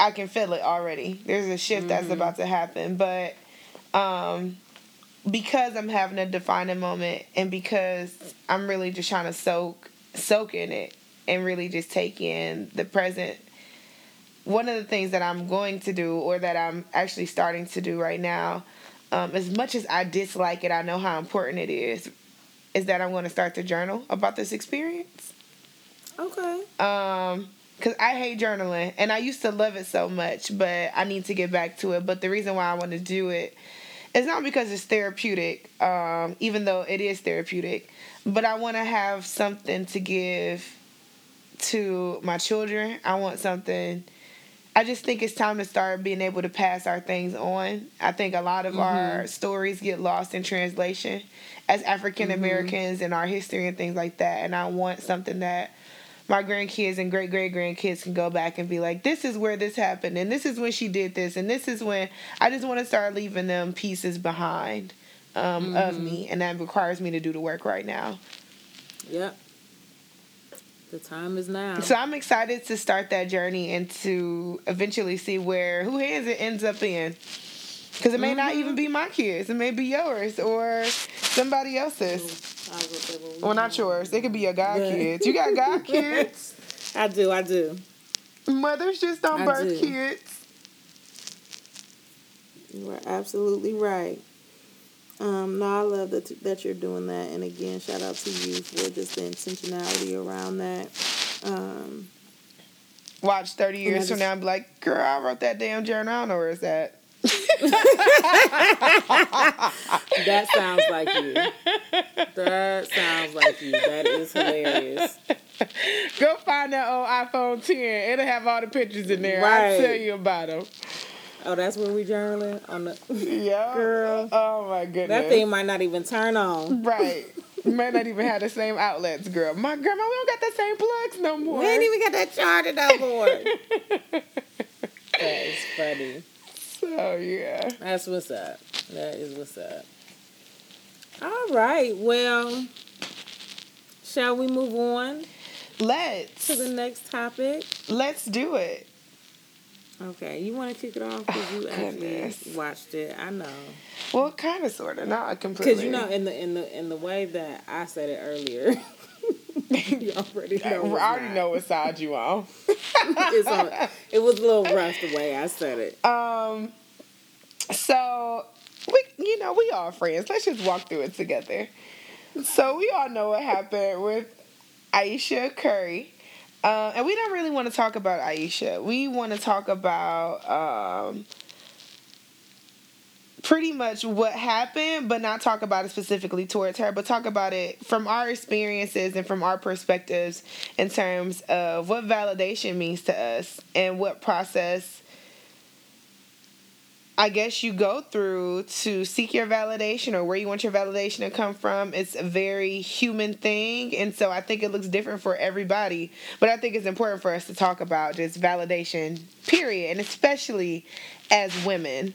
I can feel it already. There's a shift mm-hmm. that's about to happen, but um, because I'm having a defining moment, and because I'm really just trying to soak soak in it and really just take in the present. One of the things that I'm going to do, or that I'm actually starting to do right now, um, as much as I dislike it, I know how important it is, is that I'm going to start to journal about this experience. Okay. Um, because I hate journaling and I used to love it so much, but I need to get back to it. But the reason why I want to do it is not because it's therapeutic, um, even though it is therapeutic, but I want to have something to give to my children. I want something. I just think it's time to start being able to pass our things on. I think a lot of mm-hmm. our stories get lost in translation as African Americans mm-hmm. and our history and things like that. And I want something that my grandkids and great great grandkids can go back and be like, this is where this happened, and this is when she did this, and this is when I just want to start leaving them pieces behind um, mm-hmm. of me, and that requires me to do the work right now. Yep. The time is now. So I'm excited to start that journey and to eventually see where who hands it ends up in. Because it may mm-hmm. not even be my kids. It may be yours or somebody else's. Well, not yours. They could be your god kids. You got god kids. I do. I do. Mothers just don't I birth do. kids. You are absolutely right. Um, no, I love that that you're doing that, and again, shout out to you for just the intentionality around that. Um, Watch thirty years from now, and be like, "Girl, I wrote that damn journal. I don't know where it's at." that sounds like you. That sounds like you. That is hilarious. Go find that old iPhone 10. It'll have all the pictures in there. Right. I'll tell you about them. Oh, that's where we journaling on the yeah girl. Oh my goodness, that thing might not even turn on. Right, might not even have the same outlets, girl. My grandma, we don't got the same plugs no more. We ain't even got that charger no more. that is funny. So yeah. That's what's up. That is what's up. All right. Well, shall we move on? Let's. To the next topic. Let's do it. Okay, you want to kick it off because you actually watched it. I know. Well, kind of, sort of, not completely. Because you know, in the in the in the way that I said it earlier, you already know. I already know what side you on. on. It was a little rough the way I said it. Um. So we, you know, we all friends. Let's just walk through it together. So we all know what happened with Ayesha Curry. Uh, and we don't really want to talk about Ayesha. We want to talk about um, pretty much what happened, but not talk about it specifically towards her, but talk about it from our experiences and from our perspectives in terms of what validation means to us and what process I guess you go through to seek your validation or where you want your validation to come from. It's a very human thing. And so I think it looks different for everybody. But I think it's important for us to talk about just validation, period. And especially as women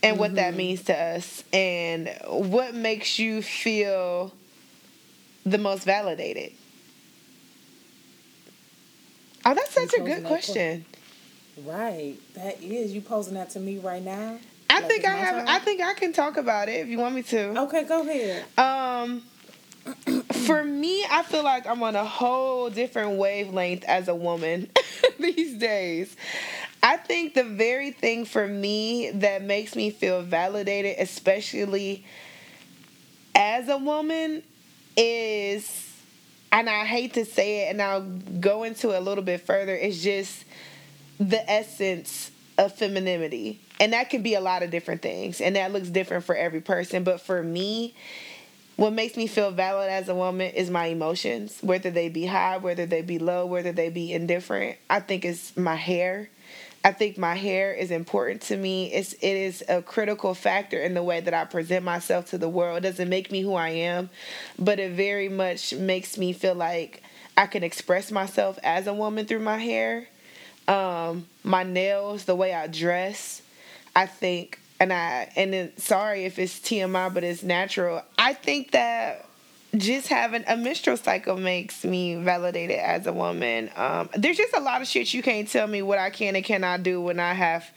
and mm-hmm. what that mm-hmm. means to us and what makes you feel the most validated. Oh, that's such a good question. Right. That is. You posing that to me right now? I like think I have turn? I think I can talk about it if you want me to. Okay, go ahead. Um for me, I feel like I'm on a whole different wavelength as a woman these days. I think the very thing for me that makes me feel validated, especially as a woman, is and I hate to say it and I'll go into it a little bit further, is just the essence of femininity. And that can be a lot of different things. And that looks different for every person. But for me, what makes me feel valid as a woman is my emotions, whether they be high, whether they be low, whether they be indifferent. I think it's my hair. I think my hair is important to me. It's it is a critical factor in the way that I present myself to the world. It doesn't make me who I am, but it very much makes me feel like I can express myself as a woman through my hair um, my nails, the way I dress, I think, and I and then sorry if it's TMI, but it's natural. I think that just having a menstrual cycle makes me validated as a woman. Um, there's just a lot of shit you can't tell me what I can and cannot do when I have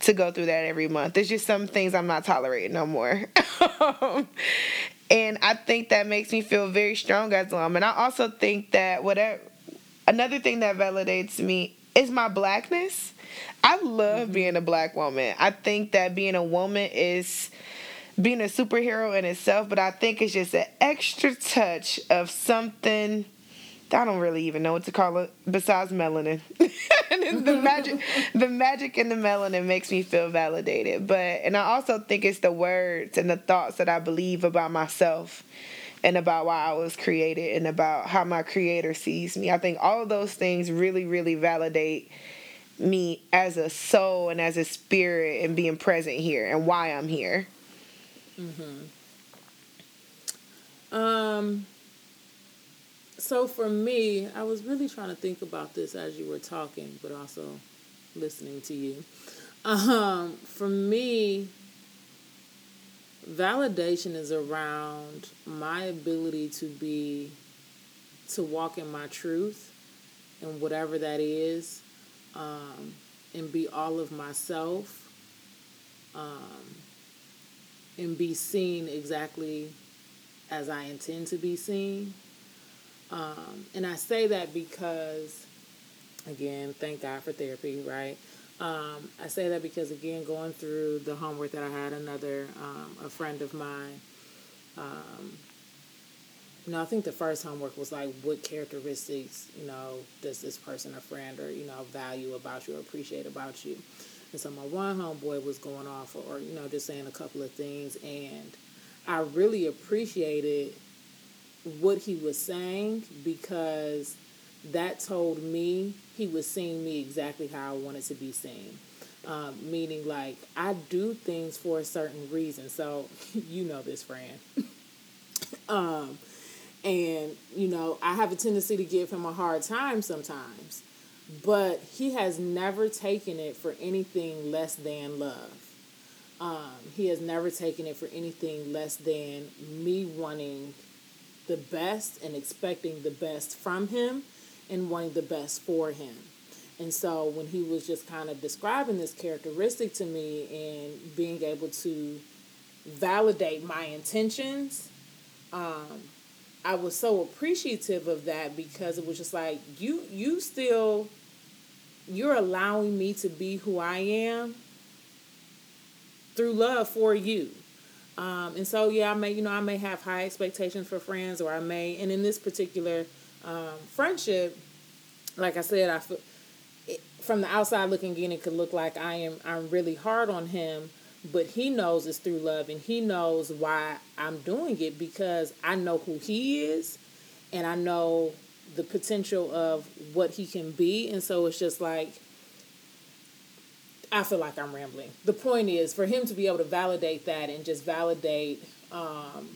to go through that every month. There's just some things I'm not tolerating no more. and I think that makes me feel very strong as a woman. I also think that whatever another thing that validates me is my blackness. I love mm-hmm. being a black woman. I think that being a woman is being a superhero in itself, but I think it's just an extra touch of something. That I don't really even know what to call it besides melanin. the magic, the magic in the melanin makes me feel validated. But and I also think it's the words and the thoughts that I believe about myself and about why I was created and about how my creator sees me. I think all of those things really, really validate me as a soul and as a spirit and being present here and why I'm here. Mm-hmm. Um so for me, I was really trying to think about this as you were talking, but also listening to you. Um for me, validation is around my ability to be to walk in my truth and whatever that is um, and be all of myself um, and be seen exactly as i intend to be seen. Um, and i say that because again thank god for therapy right um, I say that because again, going through the homework that I had, another um, a friend of mine. Um, I think the first homework was like, what characteristics, you know, does this person, a friend, or you know, value about you or appreciate about you? And so my one homeboy was going off, or you know, just saying a couple of things, and I really appreciated what he was saying because that told me he was seeing me exactly how I wanted to be seen. Um, meaning, like, I do things for a certain reason. So, you know this, friend. um, and, you know, I have a tendency to give him a hard time sometimes. But he has never taken it for anything less than love. Um, he has never taken it for anything less than me wanting the best and expecting the best from him and wanting the best for him. And so when he was just kind of describing this characteristic to me and being able to validate my intentions, um, I was so appreciative of that because it was just like you you still you're allowing me to be who I am through love for you. Um, and so yeah, I may you know I may have high expectations for friends, or I may, and in this particular um, friendship, like I said, I from the outside looking in, it could look like I am I'm really hard on him. but he knows it's through love and he knows why I'm doing it because I know who he is and I know the potential of what he can be and so it's just like I feel like I'm rambling. The point is for him to be able to validate that and just validate um,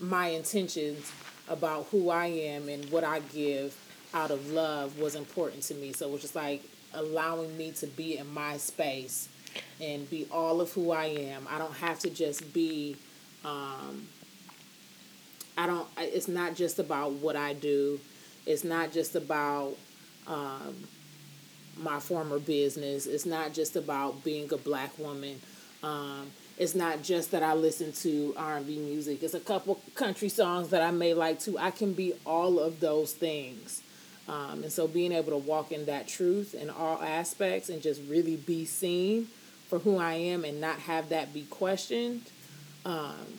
my intentions about who I am and what I give out of love was important to me. So it was just like allowing me to be in my space and be all of who I am. I don't have to just be um, I don't it's not just about what I do. It's not just about um, my former business. It's not just about being a black woman. Um, it's not just that I listen to R&B music. It's a couple country songs that I may like too. I can be all of those things. Um, and so being able to walk in that truth in all aspects and just really be seen for who I am and not have that be questioned um,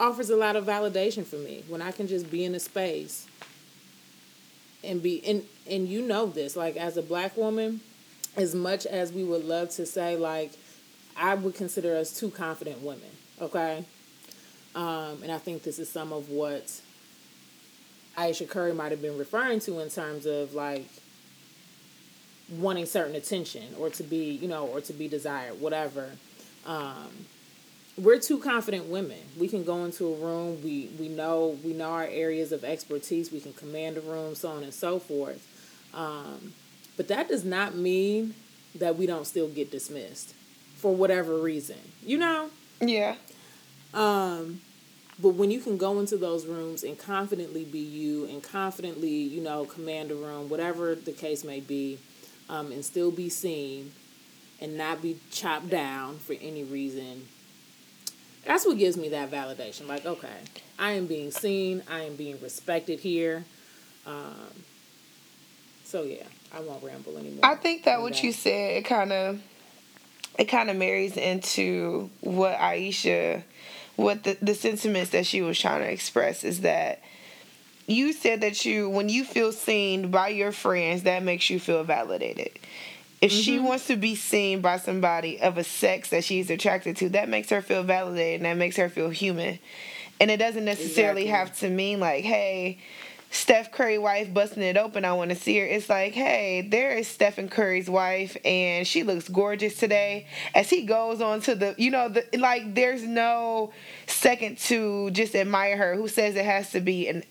offers a lot of validation for me when I can just be in a space and be and and you know this like as a black woman as much as we would love to say like I would consider us two confident women okay um, and I think this is some of what Ayesha Curry might have been referring to in terms of like wanting certain attention or to be, you know, or to be desired, whatever. Um, we're two confident women. We can go into a room. We we know we know our areas of expertise. We can command a room, so on and so forth. Um, but that does not mean that we don't still get dismissed for whatever reason. You know? Yeah. Um, but when you can go into those rooms and confidently be you and confidently, you know, command a room, whatever the case may be, um, and still be seen and not be chopped down for any reason, that's what gives me that validation. Like, okay, I am being seen, I am being respected here. Um, so yeah, I won't ramble anymore. I think that what that. you said, it kind of, it kind of marries into what Ayesha, what the, the sentiments that she was trying to express is that you said that you when you feel seen by your friends that makes you feel validated if mm-hmm. she wants to be seen by somebody of a sex that she's attracted to that makes her feel validated and that makes her feel human and it doesn't necessarily exactly. have to mean like hey Steph Curry wife busting it open. I want to see her. It's like, hey, there is Stephen Curry's wife, and she looks gorgeous today. As he goes on to the, you know, the like, there's no second to just admire her. Who says it has to be and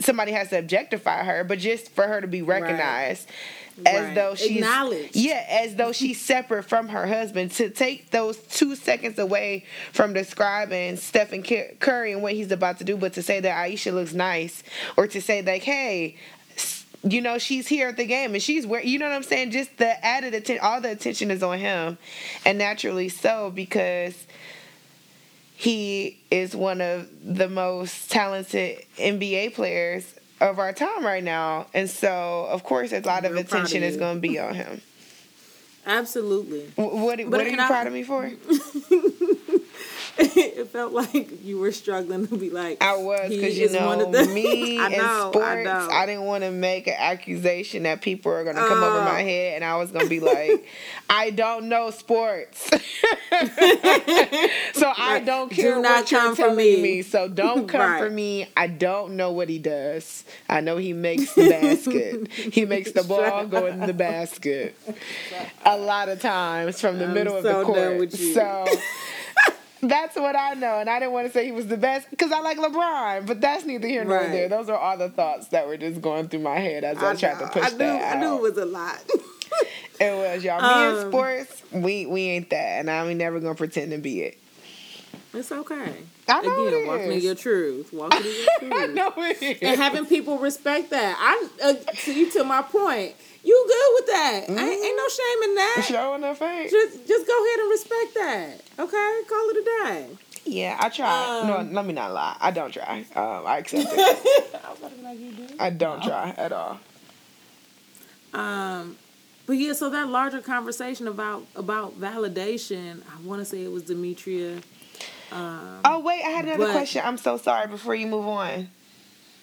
somebody has to objectify her, but just for her to be recognized. Right as right. though she's yeah, as though she's separate from her husband. To take those two seconds away from describing Stephen Curry and what he's about to do, but to say that Ayesha looks nice, or to say like, hey, you know she's here at the game and she's where you know what I'm saying. Just the added attention, all the attention is on him, and naturally so because he is one of the most talented NBA players of our time right now. And so, of course, a lot of attention of is going to be on him. Absolutely. What, what, what are you I, proud of me for? it felt like you were struggling to be like I was because you know the, me I know, in sports I, I, didn't want to make an accusation that people are gonna come over my oh. head and I was gonna be like I don't know sports. So I don't care Do what you're telling me. me. so don't come right. for me. I don't know what he does. I know he makes the basket. He makes the ball go in the basket a lot of times from the I'm middle so of the court. so that's what I know, and I didn't want to say he was the best because I like LeBron, but that's neither here nor right. there. Those are all the thoughts that were just going through my head as I, I tried to push I knew, that out. I knew it was a lot. it was y'all. Me um, in sports, we we ain't that, and I'm never gonna pretend to be it. It's okay. I know Again, walking in your truth. Walking in your truth. I know it. And having people respect that. I uh, see to my point you good with that? Mm-hmm. Ain't, ain't, no shame in that. Showing her face. Just just go ahead and respect that. Okay, call it a day. Yeah, I try. Um, no, let me not lie. I don't try. Um, I accept it. I, I don't no. try at all. Um, but yeah, so that larger conversation about about validation, I want to say it was Demetria. Um, oh wait, I had another but, question. I'm so sorry. Before you move on,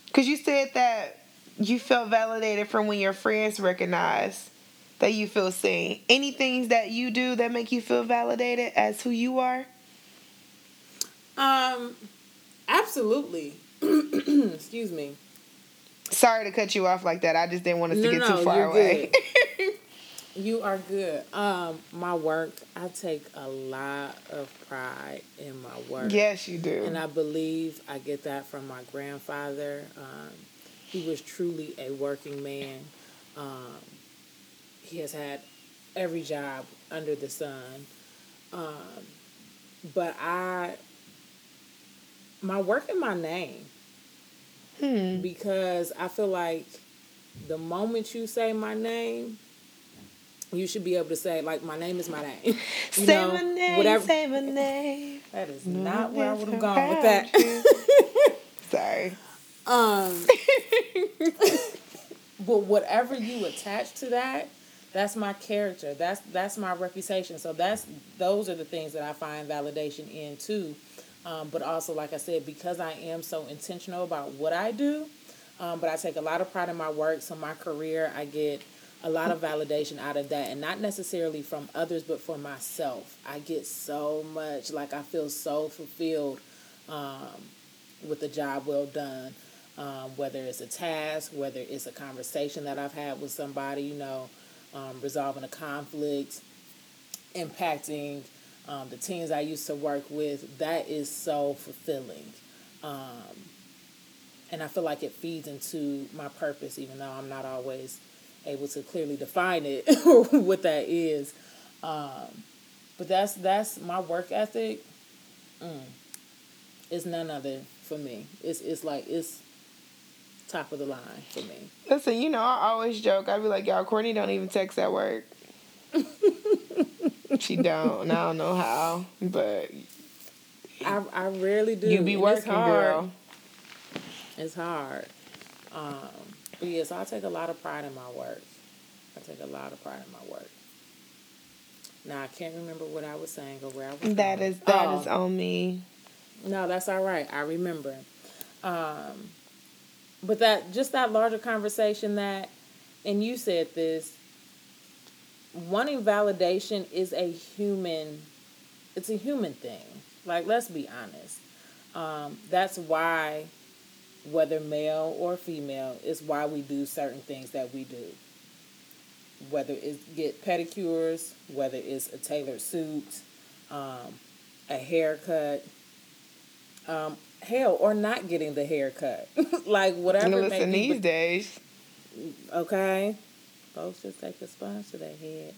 because you said that you felt validated from when your friends recognize that you feel seen. Any things that you do that make you feel validated as who you are? Um, absolutely. Excuse me. Sorry to cut you off like that. I just didn't want us no, to get no, too far away. you are good. Um, my work, I take a lot of pride in my work. Yes, you do. And I believe I get that from my grandfather. Um, he was truly a working man. Um, he has had every job under the sun. Um, but I, my work and my name. Hmm. Because I feel like the moment you say my name, you should be able to say like my name is my name. You say know, my name, whatever. say my name. That is no not where I would have gone with that. Sorry. Um but whatever you attach to that, that's my character. That's that's my reputation. So that's those are the things that I find validation in too. Um, but also, like I said, because I am so intentional about what I do, um, but I take a lot of pride in my work. So my career, I get a lot of validation out of that, and not necessarily from others, but for myself. I get so much, like I feel so fulfilled um, with the job well done. Um, whether it's a task, whether it's a conversation that I've had with somebody, you know, um, resolving a conflict, impacting um, the teams I used to work with, that is so fulfilling. Um, and I feel like it feeds into my purpose, even though I'm not always able to clearly define it what that is. Um, but that's that's my work ethic. Mm, it's none other for me. It's it's like it's top of the line for me. Listen, you know, I always joke. I'd be like, y'all, Courtney don't even text at work. she don't. And I don't know how, but I I rarely do. You be working, girl. It's hard. Um, but yes, I take a lot of pride in my work. I take a lot of pride in my work. Now I can't remember what I was saying or where I was. That going. is that oh. is on me. No, that's all right. I remember. Um, but that just that larger conversation that, and you said this. Wanting validation is a human. It's a human thing. Like let's be honest. Um, that's why whether male or female, is why we do certain things that we do. Whether it's get pedicures, whether it's a tailored suit, um, a haircut, um, hell, or not getting the haircut. like whatever. Listen, these be- days. Okay, folks just take a sponge to their head.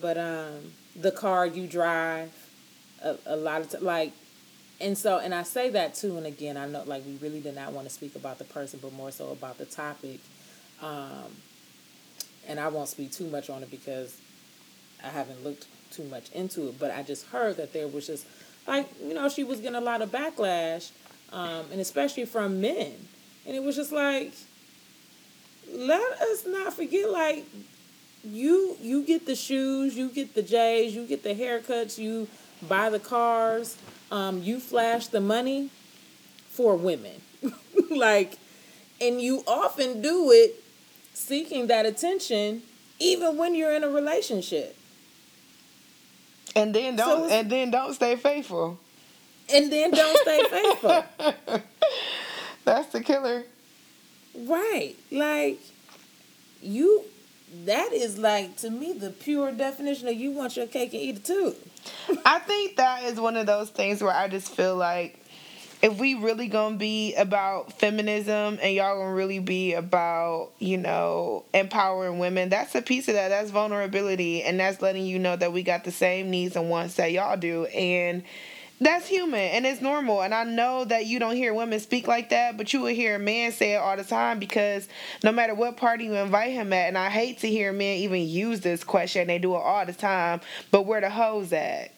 But um, the car you drive, a, a lot of t- like and so and i say that too and again i know like we really did not want to speak about the person but more so about the topic um, and i won't speak too much on it because i haven't looked too much into it but i just heard that there was just like you know she was getting a lot of backlash um, and especially from men. And it was just like let us not forget like you you get the shoes you get the j's you get the haircuts you buy the cars um, you flash the money for women. like, and you often do it seeking that attention even when you're in a relationship. And then don't so and then don't stay faithful. And then don't stay faithful. That's the killer. Right. Like you that is like to me the pure definition of you want your cake and eat it too. I think that is one of those things where I just feel like if we really gonna be about feminism and y'all gonna really be about you know empowering women that's a piece of that that's vulnerability and that's letting you know that we got the same needs and wants that y'all do. And that's human and it's normal. And I know that you don't hear women speak like that, but you will hear a man say it all the time because no matter what party you invite him at, and I hate to hear men even use this question, they do it all the time, but where the hoes at?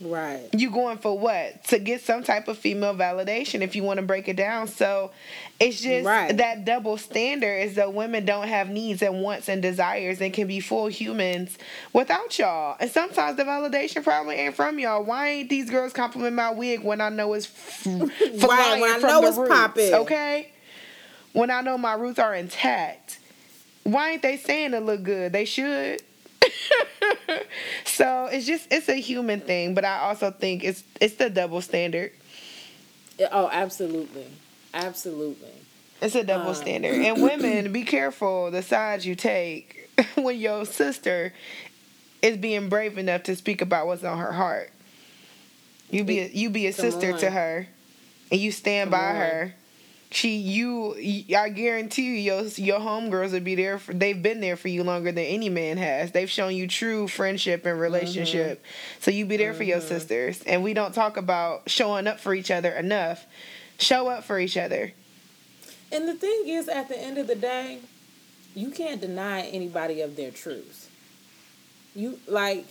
Right. You going for what? To get some type of female validation if you want to break it down. So it's just right. that double standard is that women don't have needs and wants and desires and can be full humans without y'all. And sometimes the validation probably ain't from y'all. Why ain't these girls compliment my wig when I know it's f- flying right, when I from know the it's roots? Popping. Okay? When I know my roots are intact Why ain't they saying it look good? They should. so it's just it's a human thing, but I also think it's it's the double standard. Oh, absolutely, absolutely. It's a double um. standard, and women, be careful the sides you take when your sister is being brave enough to speak about what's on her heart. You be a, you be a Come sister on. to her, and you stand Come by on. her. She you I guarantee you your your homegirls would be there for they've been there for you longer than any man has. They've shown you true friendship and relationship. Mm-hmm. So you be there mm-hmm. for your mm-hmm. sisters. And we don't talk about showing up for each other enough. Show up for each other. And the thing is at the end of the day, you can't deny anybody of their truth. You like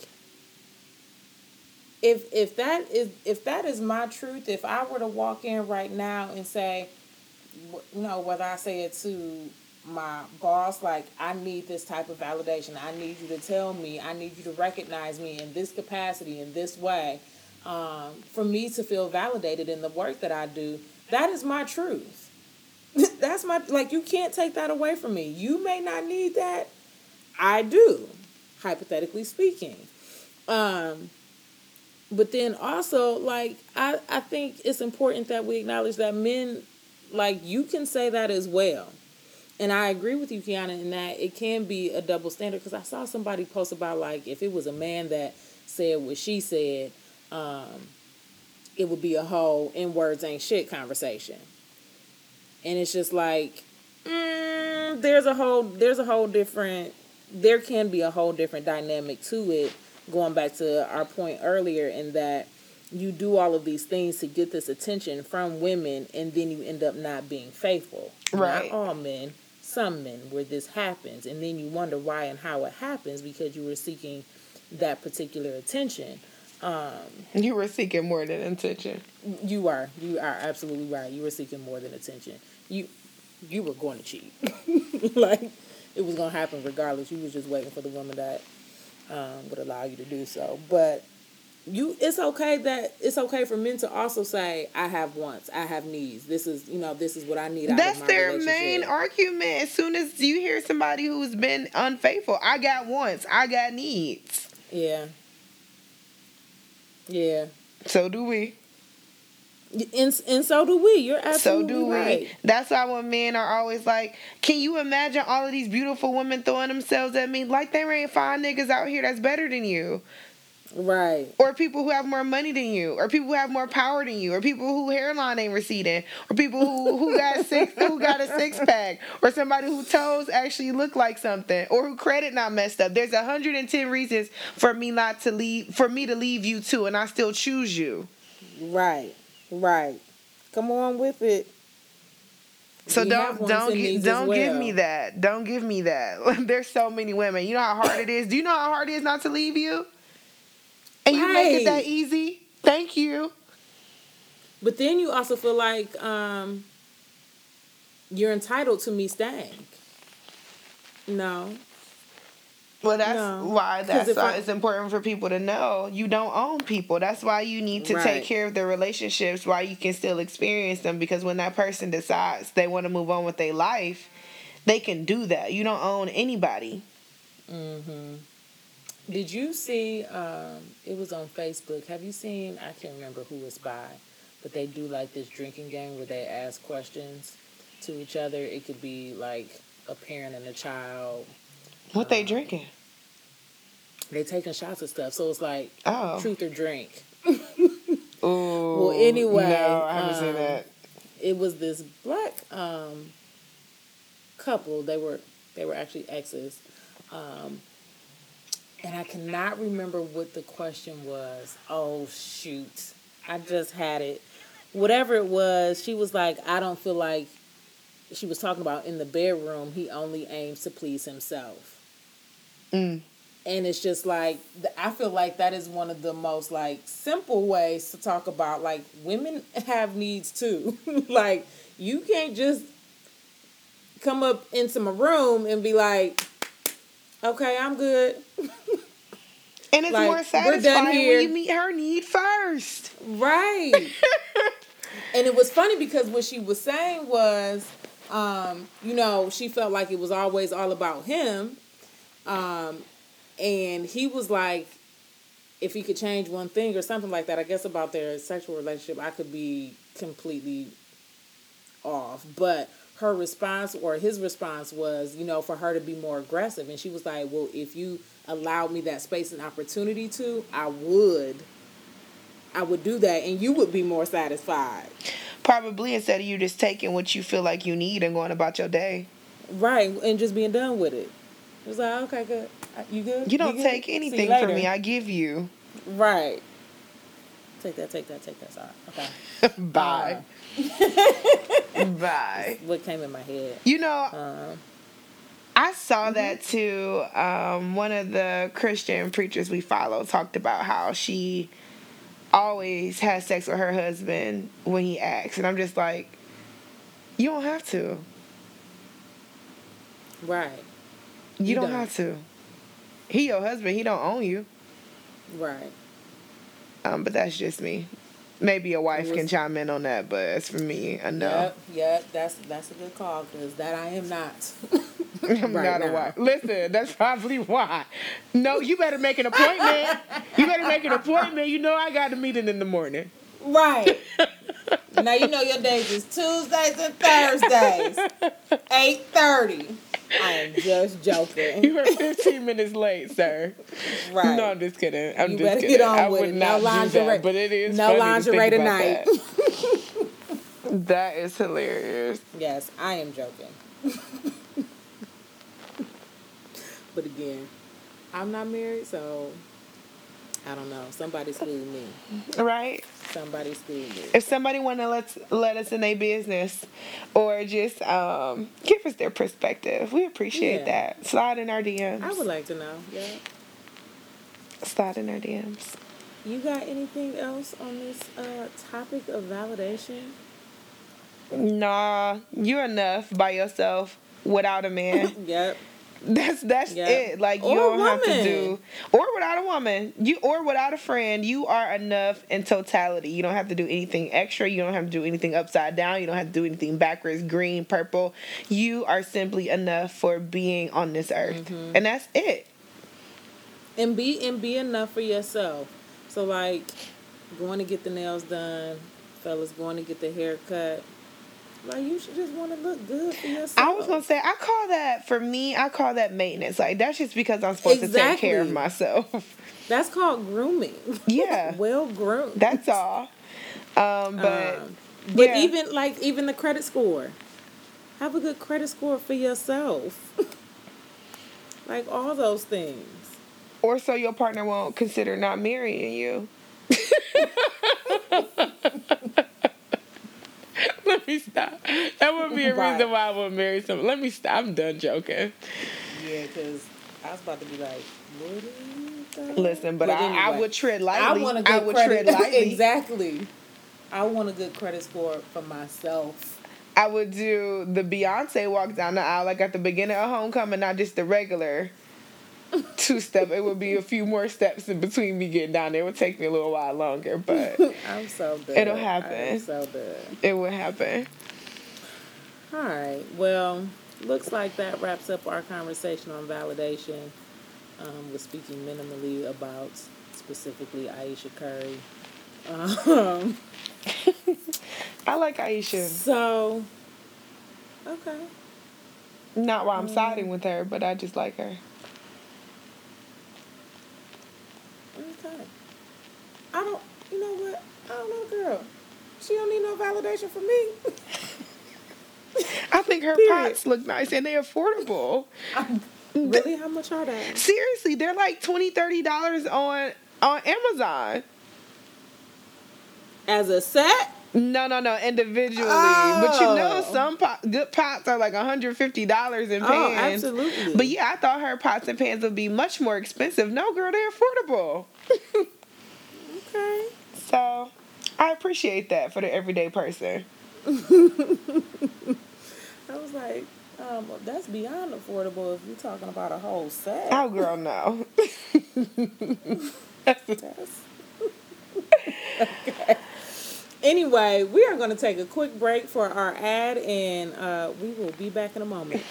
if if that is if that is my truth, if I were to walk in right now and say, you know, whether I say it to my boss, like I need this type of validation. I need you to tell me. I need you to recognize me in this capacity, in this way, um, for me to feel validated in the work that I do. That is my truth. That's my like. You can't take that away from me. You may not need that. I do, hypothetically speaking. Um, but then also like I, I think it's important that we acknowledge that men like you can say that as well and i agree with you kiana in that it can be a double standard because i saw somebody post about like if it was a man that said what she said um, it would be a whole in words ain't shit conversation and it's just like mm, there's a whole there's a whole different there can be a whole different dynamic to it going back to our point earlier in that you do all of these things to get this attention from women and then you end up not being faithful. Right. Not all men, some men where this happens and then you wonder why and how it happens because you were seeking that particular attention. Um, you were seeking more than attention. You are. You are absolutely right. You were seeking more than attention. You you were going to cheat. like it was going to happen regardless. You was just waiting for the woman that um, would allow you to do so. But you it's okay that it's okay for men to also say i have wants i have needs this is you know this is what i need that's their main argument as soon as you hear somebody who's been unfaithful i got wants i got needs yeah yeah so do we and, and so do we. You're absolutely so do right. we. That's why when men are always like, "Can you imagine all of these beautiful women throwing themselves at me like there ain't five niggas out here that's better than you." Right. Or people who have more money than you, or people who have more power than you, or people who hairline ain't receding, or people who, who got six who got a six pack, or somebody who toes actually look like something, or who credit not messed up. There's 110 reasons for me not to leave for me to leave you too, and I still choose you. Right. Right. Come on with it. So don't don't don't well. give me that. Don't give me that. There's so many women. You know how hard it is. Do you know how hard it is not to leave you? And right. you make it that easy. Thank you. But then you also feel like um, you're entitled to me staying. No. Well, that's no. why that's why I, it's important for people to know you don't own people. That's why you need to right. take care of the relationships while you can still experience them. Because when that person decides they want to move on with their life, they can do that. You don't own anybody. Mm-hmm. Did you see? Um, it was on Facebook. Have you seen? I can't remember who it's by, but they do like this drinking game where they ask questions to each other. It could be like a parent and a child what they drinking? They taking shots of stuff, so it's like oh. truth or drink. Ooh. Well, anyway, no, I haven't um, seen that. It was this black um, couple. They were they were actually exes, um, and I cannot remember what the question was. Oh shoot, I just had it. Whatever it was, she was like, "I don't feel like." She was talking about in the bedroom. He only aims to please himself Mm. And it's just like I feel like that is one of the most like simple ways to talk about like women have needs too. like you can't just come up into my room and be like, "Okay, I'm good." And it's like, more satisfying when you meet her need first. Right. and it was funny because what she was saying was um, you know, she felt like it was always all about him. Um, and he was like, if he could change one thing or something like that, I guess about their sexual relationship, I could be completely off. But her response or his response was, you know, for her to be more aggressive. And she was like, well, if you allowed me that space and opportunity to, I would. I would do that and you would be more satisfied. Probably instead of you just taking what you feel like you need and going about your day. Right, and just being done with it. It was like, okay, good. You good? You don't good? take anything from me. I give you. Right. Take that, take that, take that. Sorry. Okay. Bye. Uh, Bye. What came in my head? You know, Um, I saw that too. Um, one of the Christian preachers we follow talked about how she always has sex with her husband when he asks, and I'm just like, you don't have to. right, You, You don't, don't. have to. He your husband. He don't own you. right. Um, but that's just me. Maybe a wife was- can chime in on that, but as for me, I know. Yep, yep. That's that's a good call because that I am not. I'm Right not a wife. Listen, that's probably why. No, you better make an appointment. you better make an appointment. You know I got a meeting in the morning. right. now you know your days is Tuesdays and Thursdays, eight thirty. I am just joking. You were 15 minutes late, sir. Right. No, I'm just kidding. I'm You just kidding. get on I with would it. not No lingerie- do that, but it is no lingerie to tonight. That. that is hilarious. Yes, I am joking. but again, I'm not married, so I don't know. Somebody schooled me. Right? Somebody me. If somebody want to let let us in their business, or just um, give us their perspective, we appreciate Yeah. that. Slide in our DMs. I would like to know. Yeah. Slide in our DMs. You got anything else on this uh, topic of validation? Nah, you're enough by yourself without a man. Yep. That's that's Yeah. it. Like you Or don't have to do or without a woman. You or without a friend, you are enough in totality. You don't have to do anything extra. You don't have to do anything upside down. You don't have to do anything backwards, green, purple. You are simply enough for being on this earth. Mm-hmm. And that's it. And be and be enough for yourself. So like going to get the nails done, fellas going to get the hair cut. Like you should just want to look good for yourself. I was gonna say I call that for me, I call that maintenance. Like that's just because I'm supposed to take care of myself. That's called grooming. Yeah. well groomed. That's all. Um, but Um, but yeah. even like even the credit score. Have a good credit score for yourself. like all those things. or so your partner won't consider not marrying you. Let me stop. That would be a Right. reason why I would marry someone. Let me stop. I'm done joking. Yeah, because I was about to be like, what are you doing? Listen, but, I, I anyway. would tread lightly. I lightly. want a good I would credit tread lightly. exactly. I want a good credit score for myself. I would do the Beyonce walk down the aisle like at the beginning of homecoming, not just the regular two step. It would be a few more steps in between me getting down there. It would take me a little while longer, but I'm so good. It'll happen. I'm so good. it will happen. All right. Well, looks like that wraps up our conversation on validation. Um, we're speaking minimally about specifically Ayesha Curry. Um, I like Ayesha. so, okay. Not why I'm siding with her, but I just like her. Okay. I don't, you know what? I don't know, girl. She don't need no validation from me. I think her Period. pots look nice and they're affordable. really? How much are they? Seriously, they're like $20, $30 on on Amazon. As a set? No, no, no, individually. But you know, Oh. some pot, good pots are like $150 in oh, pans. Oh, absolutely. But yeah, I thought her pots and pans would be much more expensive. No, girl, they're affordable. Okay. so I appreciate that for the everyday person. I was like, um, that's beyond affordable if you're talking about a whole set. Oh, girl, no. That's- Anyway, we are going to take a quick break for our ad, and uh, we will be back in a moment.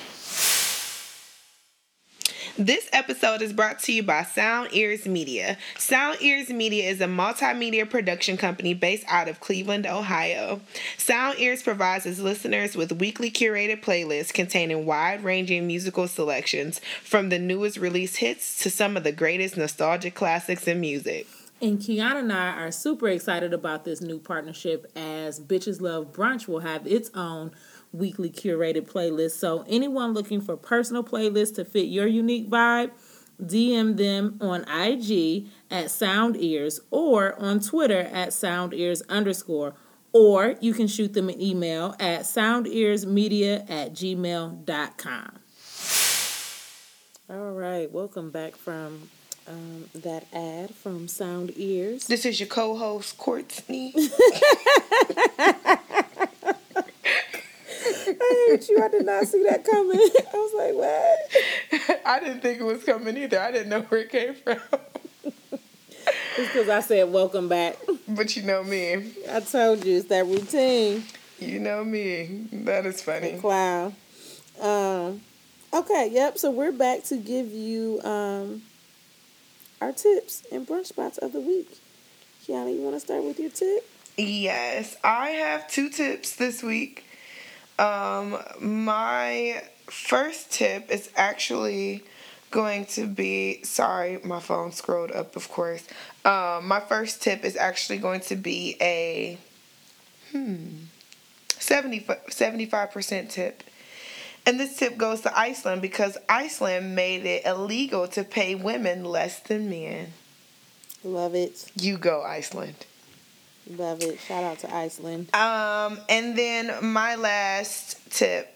This episode is brought to you by Sound Ears Media. Sound Ears Media is a multimedia production company based out of Cleveland, Ohio. Sound Ears provides its listeners with weekly curated playlists containing wide ranging musical selections from the newest release hits to some of the greatest nostalgic classics in music. And Kiana and I are super excited about this new partnership as Bitches Love Brunch will have its own weekly curated playlist. So, anyone looking for personal playlists to fit your unique vibe, DM them on IG at Sound Ears or on Twitter at Sound Ears underscore. Or you can shoot them an email at soundearsmedia at gmail.com. All right, welcome back from um, that ad from Sound Ears. This is your co host, Courtney. I hate you. I did not see that coming. I was like, what? I didn't think it was coming either. I didn't know where it came from. It's because I said, welcome back. But you know me. I told you, it's that routine. You know me. That is funny. Wow. Um, okay, yep. So we're back to give you um, our tips and brunch spots of the week. Kiana, you want to start with your tip? Yes, I have two tips this week. Um, my first tip is actually going to be sorry, my phone scrolled up, of course. Um, my first tip is actually going to be a hmm 75 percent tip. And this tip goes to Iceland because Iceland made it illegal to pay women less than men. Love it. You go, Iceland. Love it. Shout out to Iceland. Um, and then my last tip,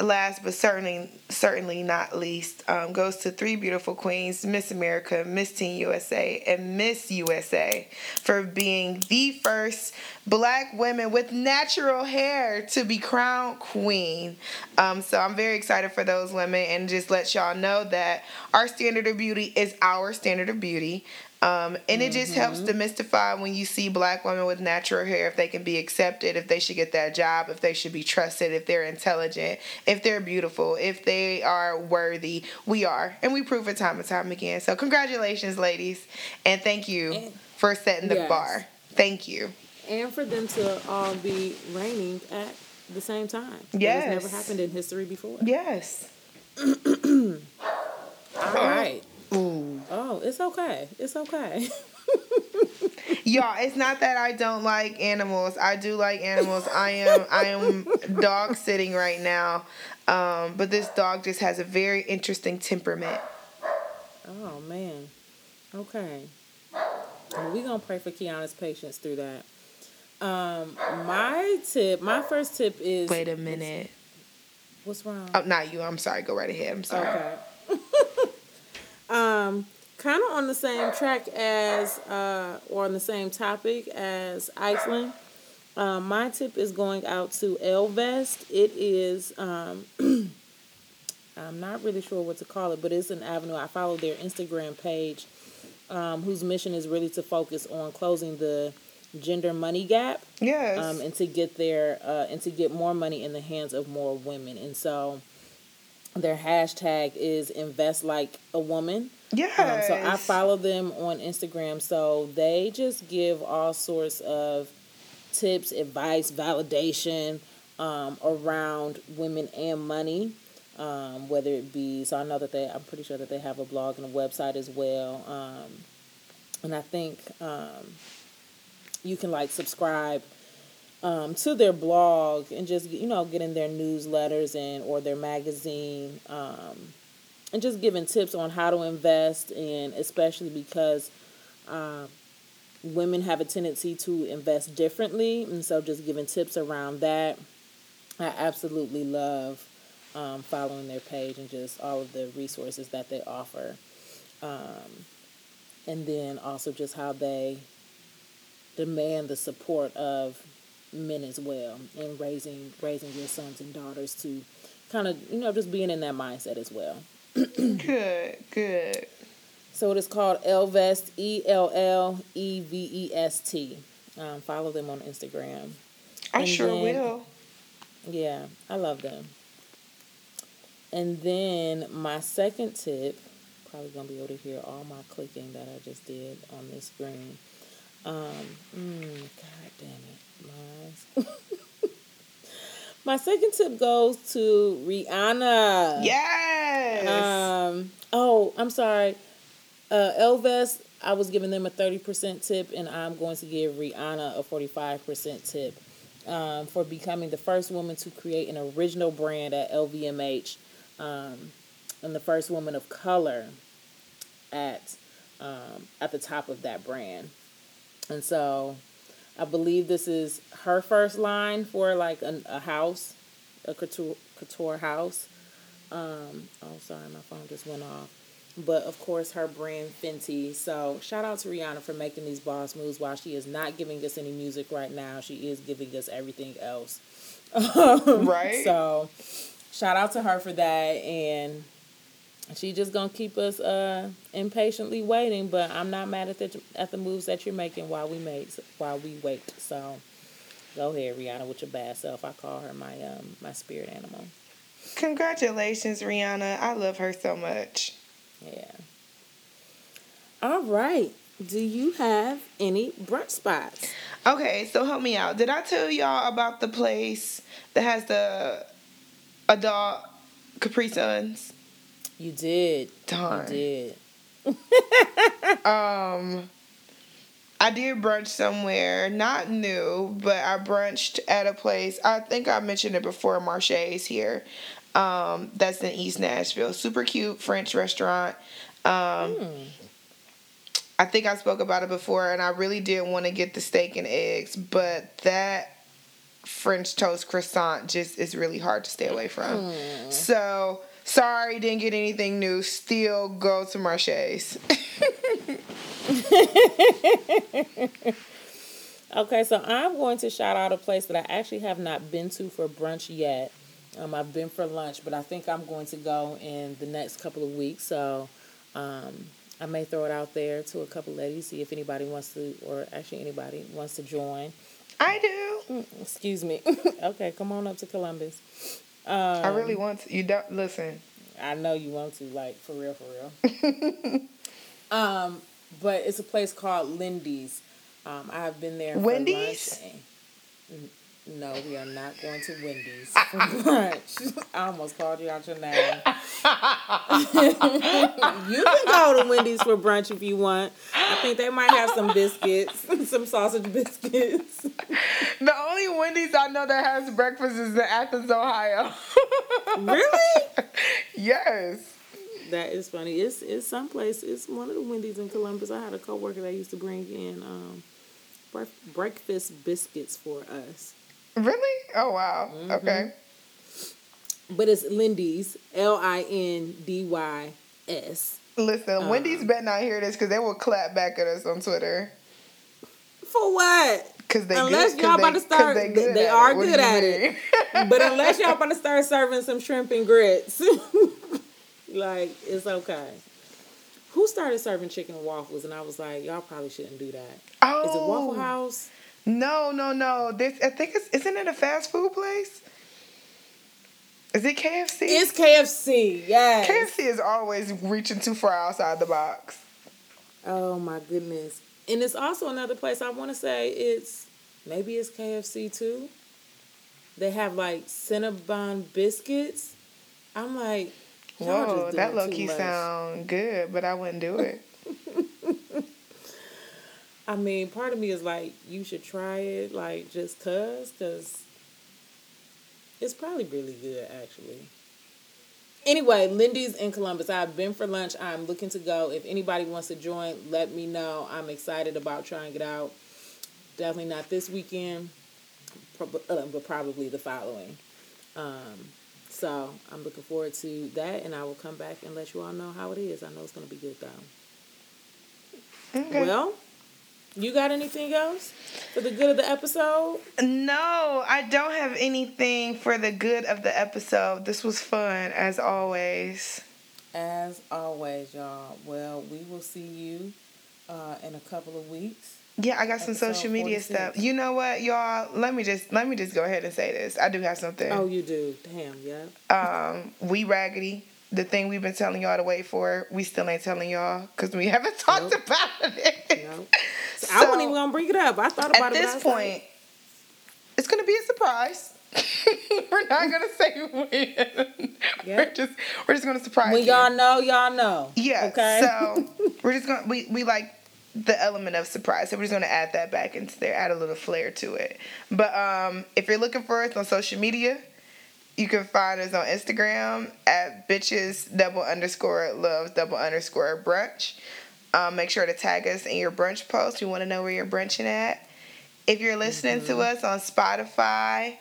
last but certainly certainly not least, um, goes to three beautiful queens: Miss America, Miss Teen USA, and Miss USA, for being the first black women with natural hair to be crowned queen. Um, so I'm very excited for those women, and just let y'all know that our standard of beauty is our standard of beauty. Um, and it just helps Mm-hmm. demystify when you see black women with natural hair if they can be accepted, if they should get that job, if they should be trusted, if they're intelligent, if they're beautiful, if they are worthy. We are. And we prove it time and time again. So, congratulations, ladies. And thank you for setting the Yes. bar. Thank you. And for them to all be reigning at the same time. Yes. Has never happened in history before. Yes. All right. Ooh. Oh, it's okay. It's okay. Y'all, it's not that I don't like animals. I do like animals. I am I am dog sitting right now. Um, but this dog just has a very interesting temperament. Oh man. Okay. Well, we gonna pray for Kiana's patience through that. Um, my tip, my first tip is Wait a minute. What's wrong? Oh, not you. I'm sorry. Go right ahead. I'm sorry. Okay. um, kind of on the same track as, uh, or on the same topic as Iceland. Um, my tip is going out to Ellevest. It is, um, I'm not really sure what to call it, but it's an avenue. I follow their Instagram page, um, whose mission is really to focus on closing the gender money gap Yes. um, and to get their uh, and to get more money in the hands of more women. And so their hashtag is invest like a woman. Yeah. Um, so I follow them on Instagram. So they just give all sorts of tips, advice, validation um, around women and money. Um, whether it be so I know that they I'm pretty sure that they have a blog and a website as well. Um, and I think um, you can like subscribe um, to their blog and just you know getting their newsletters and or their magazine um, and just giving tips on how to invest and especially because um, women have a tendency to invest differently. And so just giving tips around that. I absolutely love um, following their page and just all of the resources that they offer. Um, and then also just how they demand the support of men as well and raising raising your sons and daughters to kind of you know just being in that mindset as well good. Good. so it is called Ellevest, E L L E V E S T. Um, follow them on Instagram. I And sure then- will. Yeah, I love them. And then my second tip, probably gonna be able to hear all my clicking that I just did on this screen. Um, mm, God damn it, my second tip goes to Rihanna. Yes. Um. Oh, I'm sorry. Uh, Ellevest, I was giving them a thirty percent tip, and I'm going to give Rihanna a forty-five percent tip um, for becoming the first woman to create an original brand at LVMH, um, and the first woman of color at um, at the top of that brand. And so, I believe this is her first line for like an, a house, a couture, couture house. Um, oh, sorry, my phone just went off. But of course, her brand Fenty. So shout out to Rihanna for making these boss moves. While she is not giving us any music right now, she is giving us everything else. Right. So shout out to her for that, and she just gonna keep us uh, impatiently waiting. But I'm not mad at the at the moves that you're making while we make while we wait. So go ahead, Rihanna, with your bad self. I call her my um my spirit animal. Congratulations, Rihanna. I love her so much. Yeah. All right. Do you have any brunch spots? Okay, so help me out. Did I tell y'all about the place that has the adult Capri Suns? You did. Darn. You did. Um, I did brunch somewhere, not new, but I brunched at a place. I think I mentioned it before. Marche's here. Um, that's in East Nashville. Super cute French restaurant. Um, I think I spoke about it before, and I really did want to get the steak and eggs, but that French toast croissant just is really hard to stay away from. So sorry, didn't get anything new. Still go to Marche's. Okay, so I'm going to shout out a place that I actually have not been to for brunch yet. Um, I've been for lunch, but I think I'm going to go in the next couple of weeks. So um, I may throw it out there to a couple ladies, see if anybody wants to, or actually anybody wants to join. I do. Excuse me. okay, come on up to Columbus. I really want to. You don't listen. I know you want to, like for real, for real. um, but it's a place called Lindy's. Um, I have been there. For Wendy's? Lunch and- N- No, we are not going to Wendy's for brunch. I almost called you out your name. you can go to Wendy's for brunch if you want. I think they might have some biscuits, some sausage biscuits. The only Wendy's I know that has breakfast is in Athens, Ohio. really? yes. That is funny. It's it's someplace. It's one of the Wendy's in Columbus. I had a coworker that used to bring in um, bref- breakfast biscuits for us. Really? Oh wow. Mm-hmm. Okay. But it's Lindy's, L I N D Y S. Listen, Wendy's better not hear this because they will clap back at us on Twitter. For what? Cause they Unless good, y'all about they- to start, they, they at are. Good at it. but unless y'all about to start serving some shrimp and grits, like it's okay. Who started serving chicken waffles? And I was like, y'all probably shouldn't do that. oh, Is it Waffle House? No, no, no. This I think it's isn't it a fast food place? Is it KFC? It's KFC. Yes. KFC is always reaching too far outside the box. Oh my goodness. And it's also another place I want to say it's maybe it's KFC too. They have like Cinnabon biscuits. I'm like, Whoa, that low key much. sound good, but I wouldn't do it. I mean, part of me is like, you should try it, like just cause, cause it's probably really good actually. Anyway, Lindy's in Columbus. I've been for lunch. I'm looking to go. If anybody wants to join, let me know. I'm excited about trying it out. Definitely not this weekend, uh, but probably the following. Um, so I'm looking forward to that, and I will come back and let you all know how it is. I know it's going to be good though. Okay. Well, you got anything else for the good of the episode? No, I don't have anything for the good of the episode. This was fun as always. As always, y'all. Well, we will see you uh, in a couple of weeks. Yeah, I got some Episode social media 46. stuff. You know what, y'all? Let me just let me just go ahead and say this. I do have something. Oh, you do. Damn. Yeah. Um, we raggedy. The thing we've been telling y'all to wait for, we still ain't telling y'all because we haven't talked Nope. about it. No. I wasn't even gonna bring it up. I thought about At it. At this point, it's gonna be a surprise. we're not gonna say when. Yeah. We're just we're just gonna surprise when you. y'all know, y'all know. Yeah. Okay. So we're just gonna we we like the element of surprise. So we're just gonna add that back into there, add a little flair to it. But um, if you're looking for us on social media, you can find us on Instagram at bitches double underscore loves double underscore brunch. Um, make sure to tag us in your brunch post. We want to know where you're brunching at. If you're listening to us on Spotify,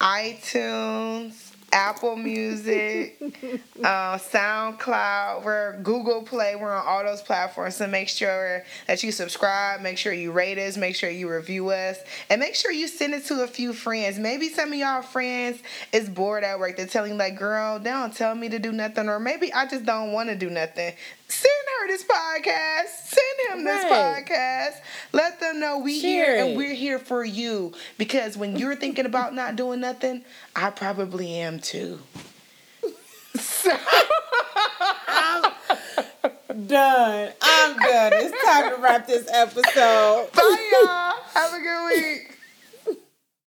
iTunes, Apple Music, uh, SoundCloud, we're Google Play, we're on all those platforms. So make sure that you subscribe, make sure you rate us, make sure you review us, and make sure you send it to a few friends. Maybe some of y'all friends is bored at work. They're telling you like, girl, they don't tell me to do nothing, or maybe I just don't want to do nothing. Send her this podcast. Send him this Right. podcast. Let them know we Share here and we're here for you. Because when you're thinking about not doing nothing, I probably am too. So Done. I'm done. It's time to wrap this episode. bye y'all. Have a good week.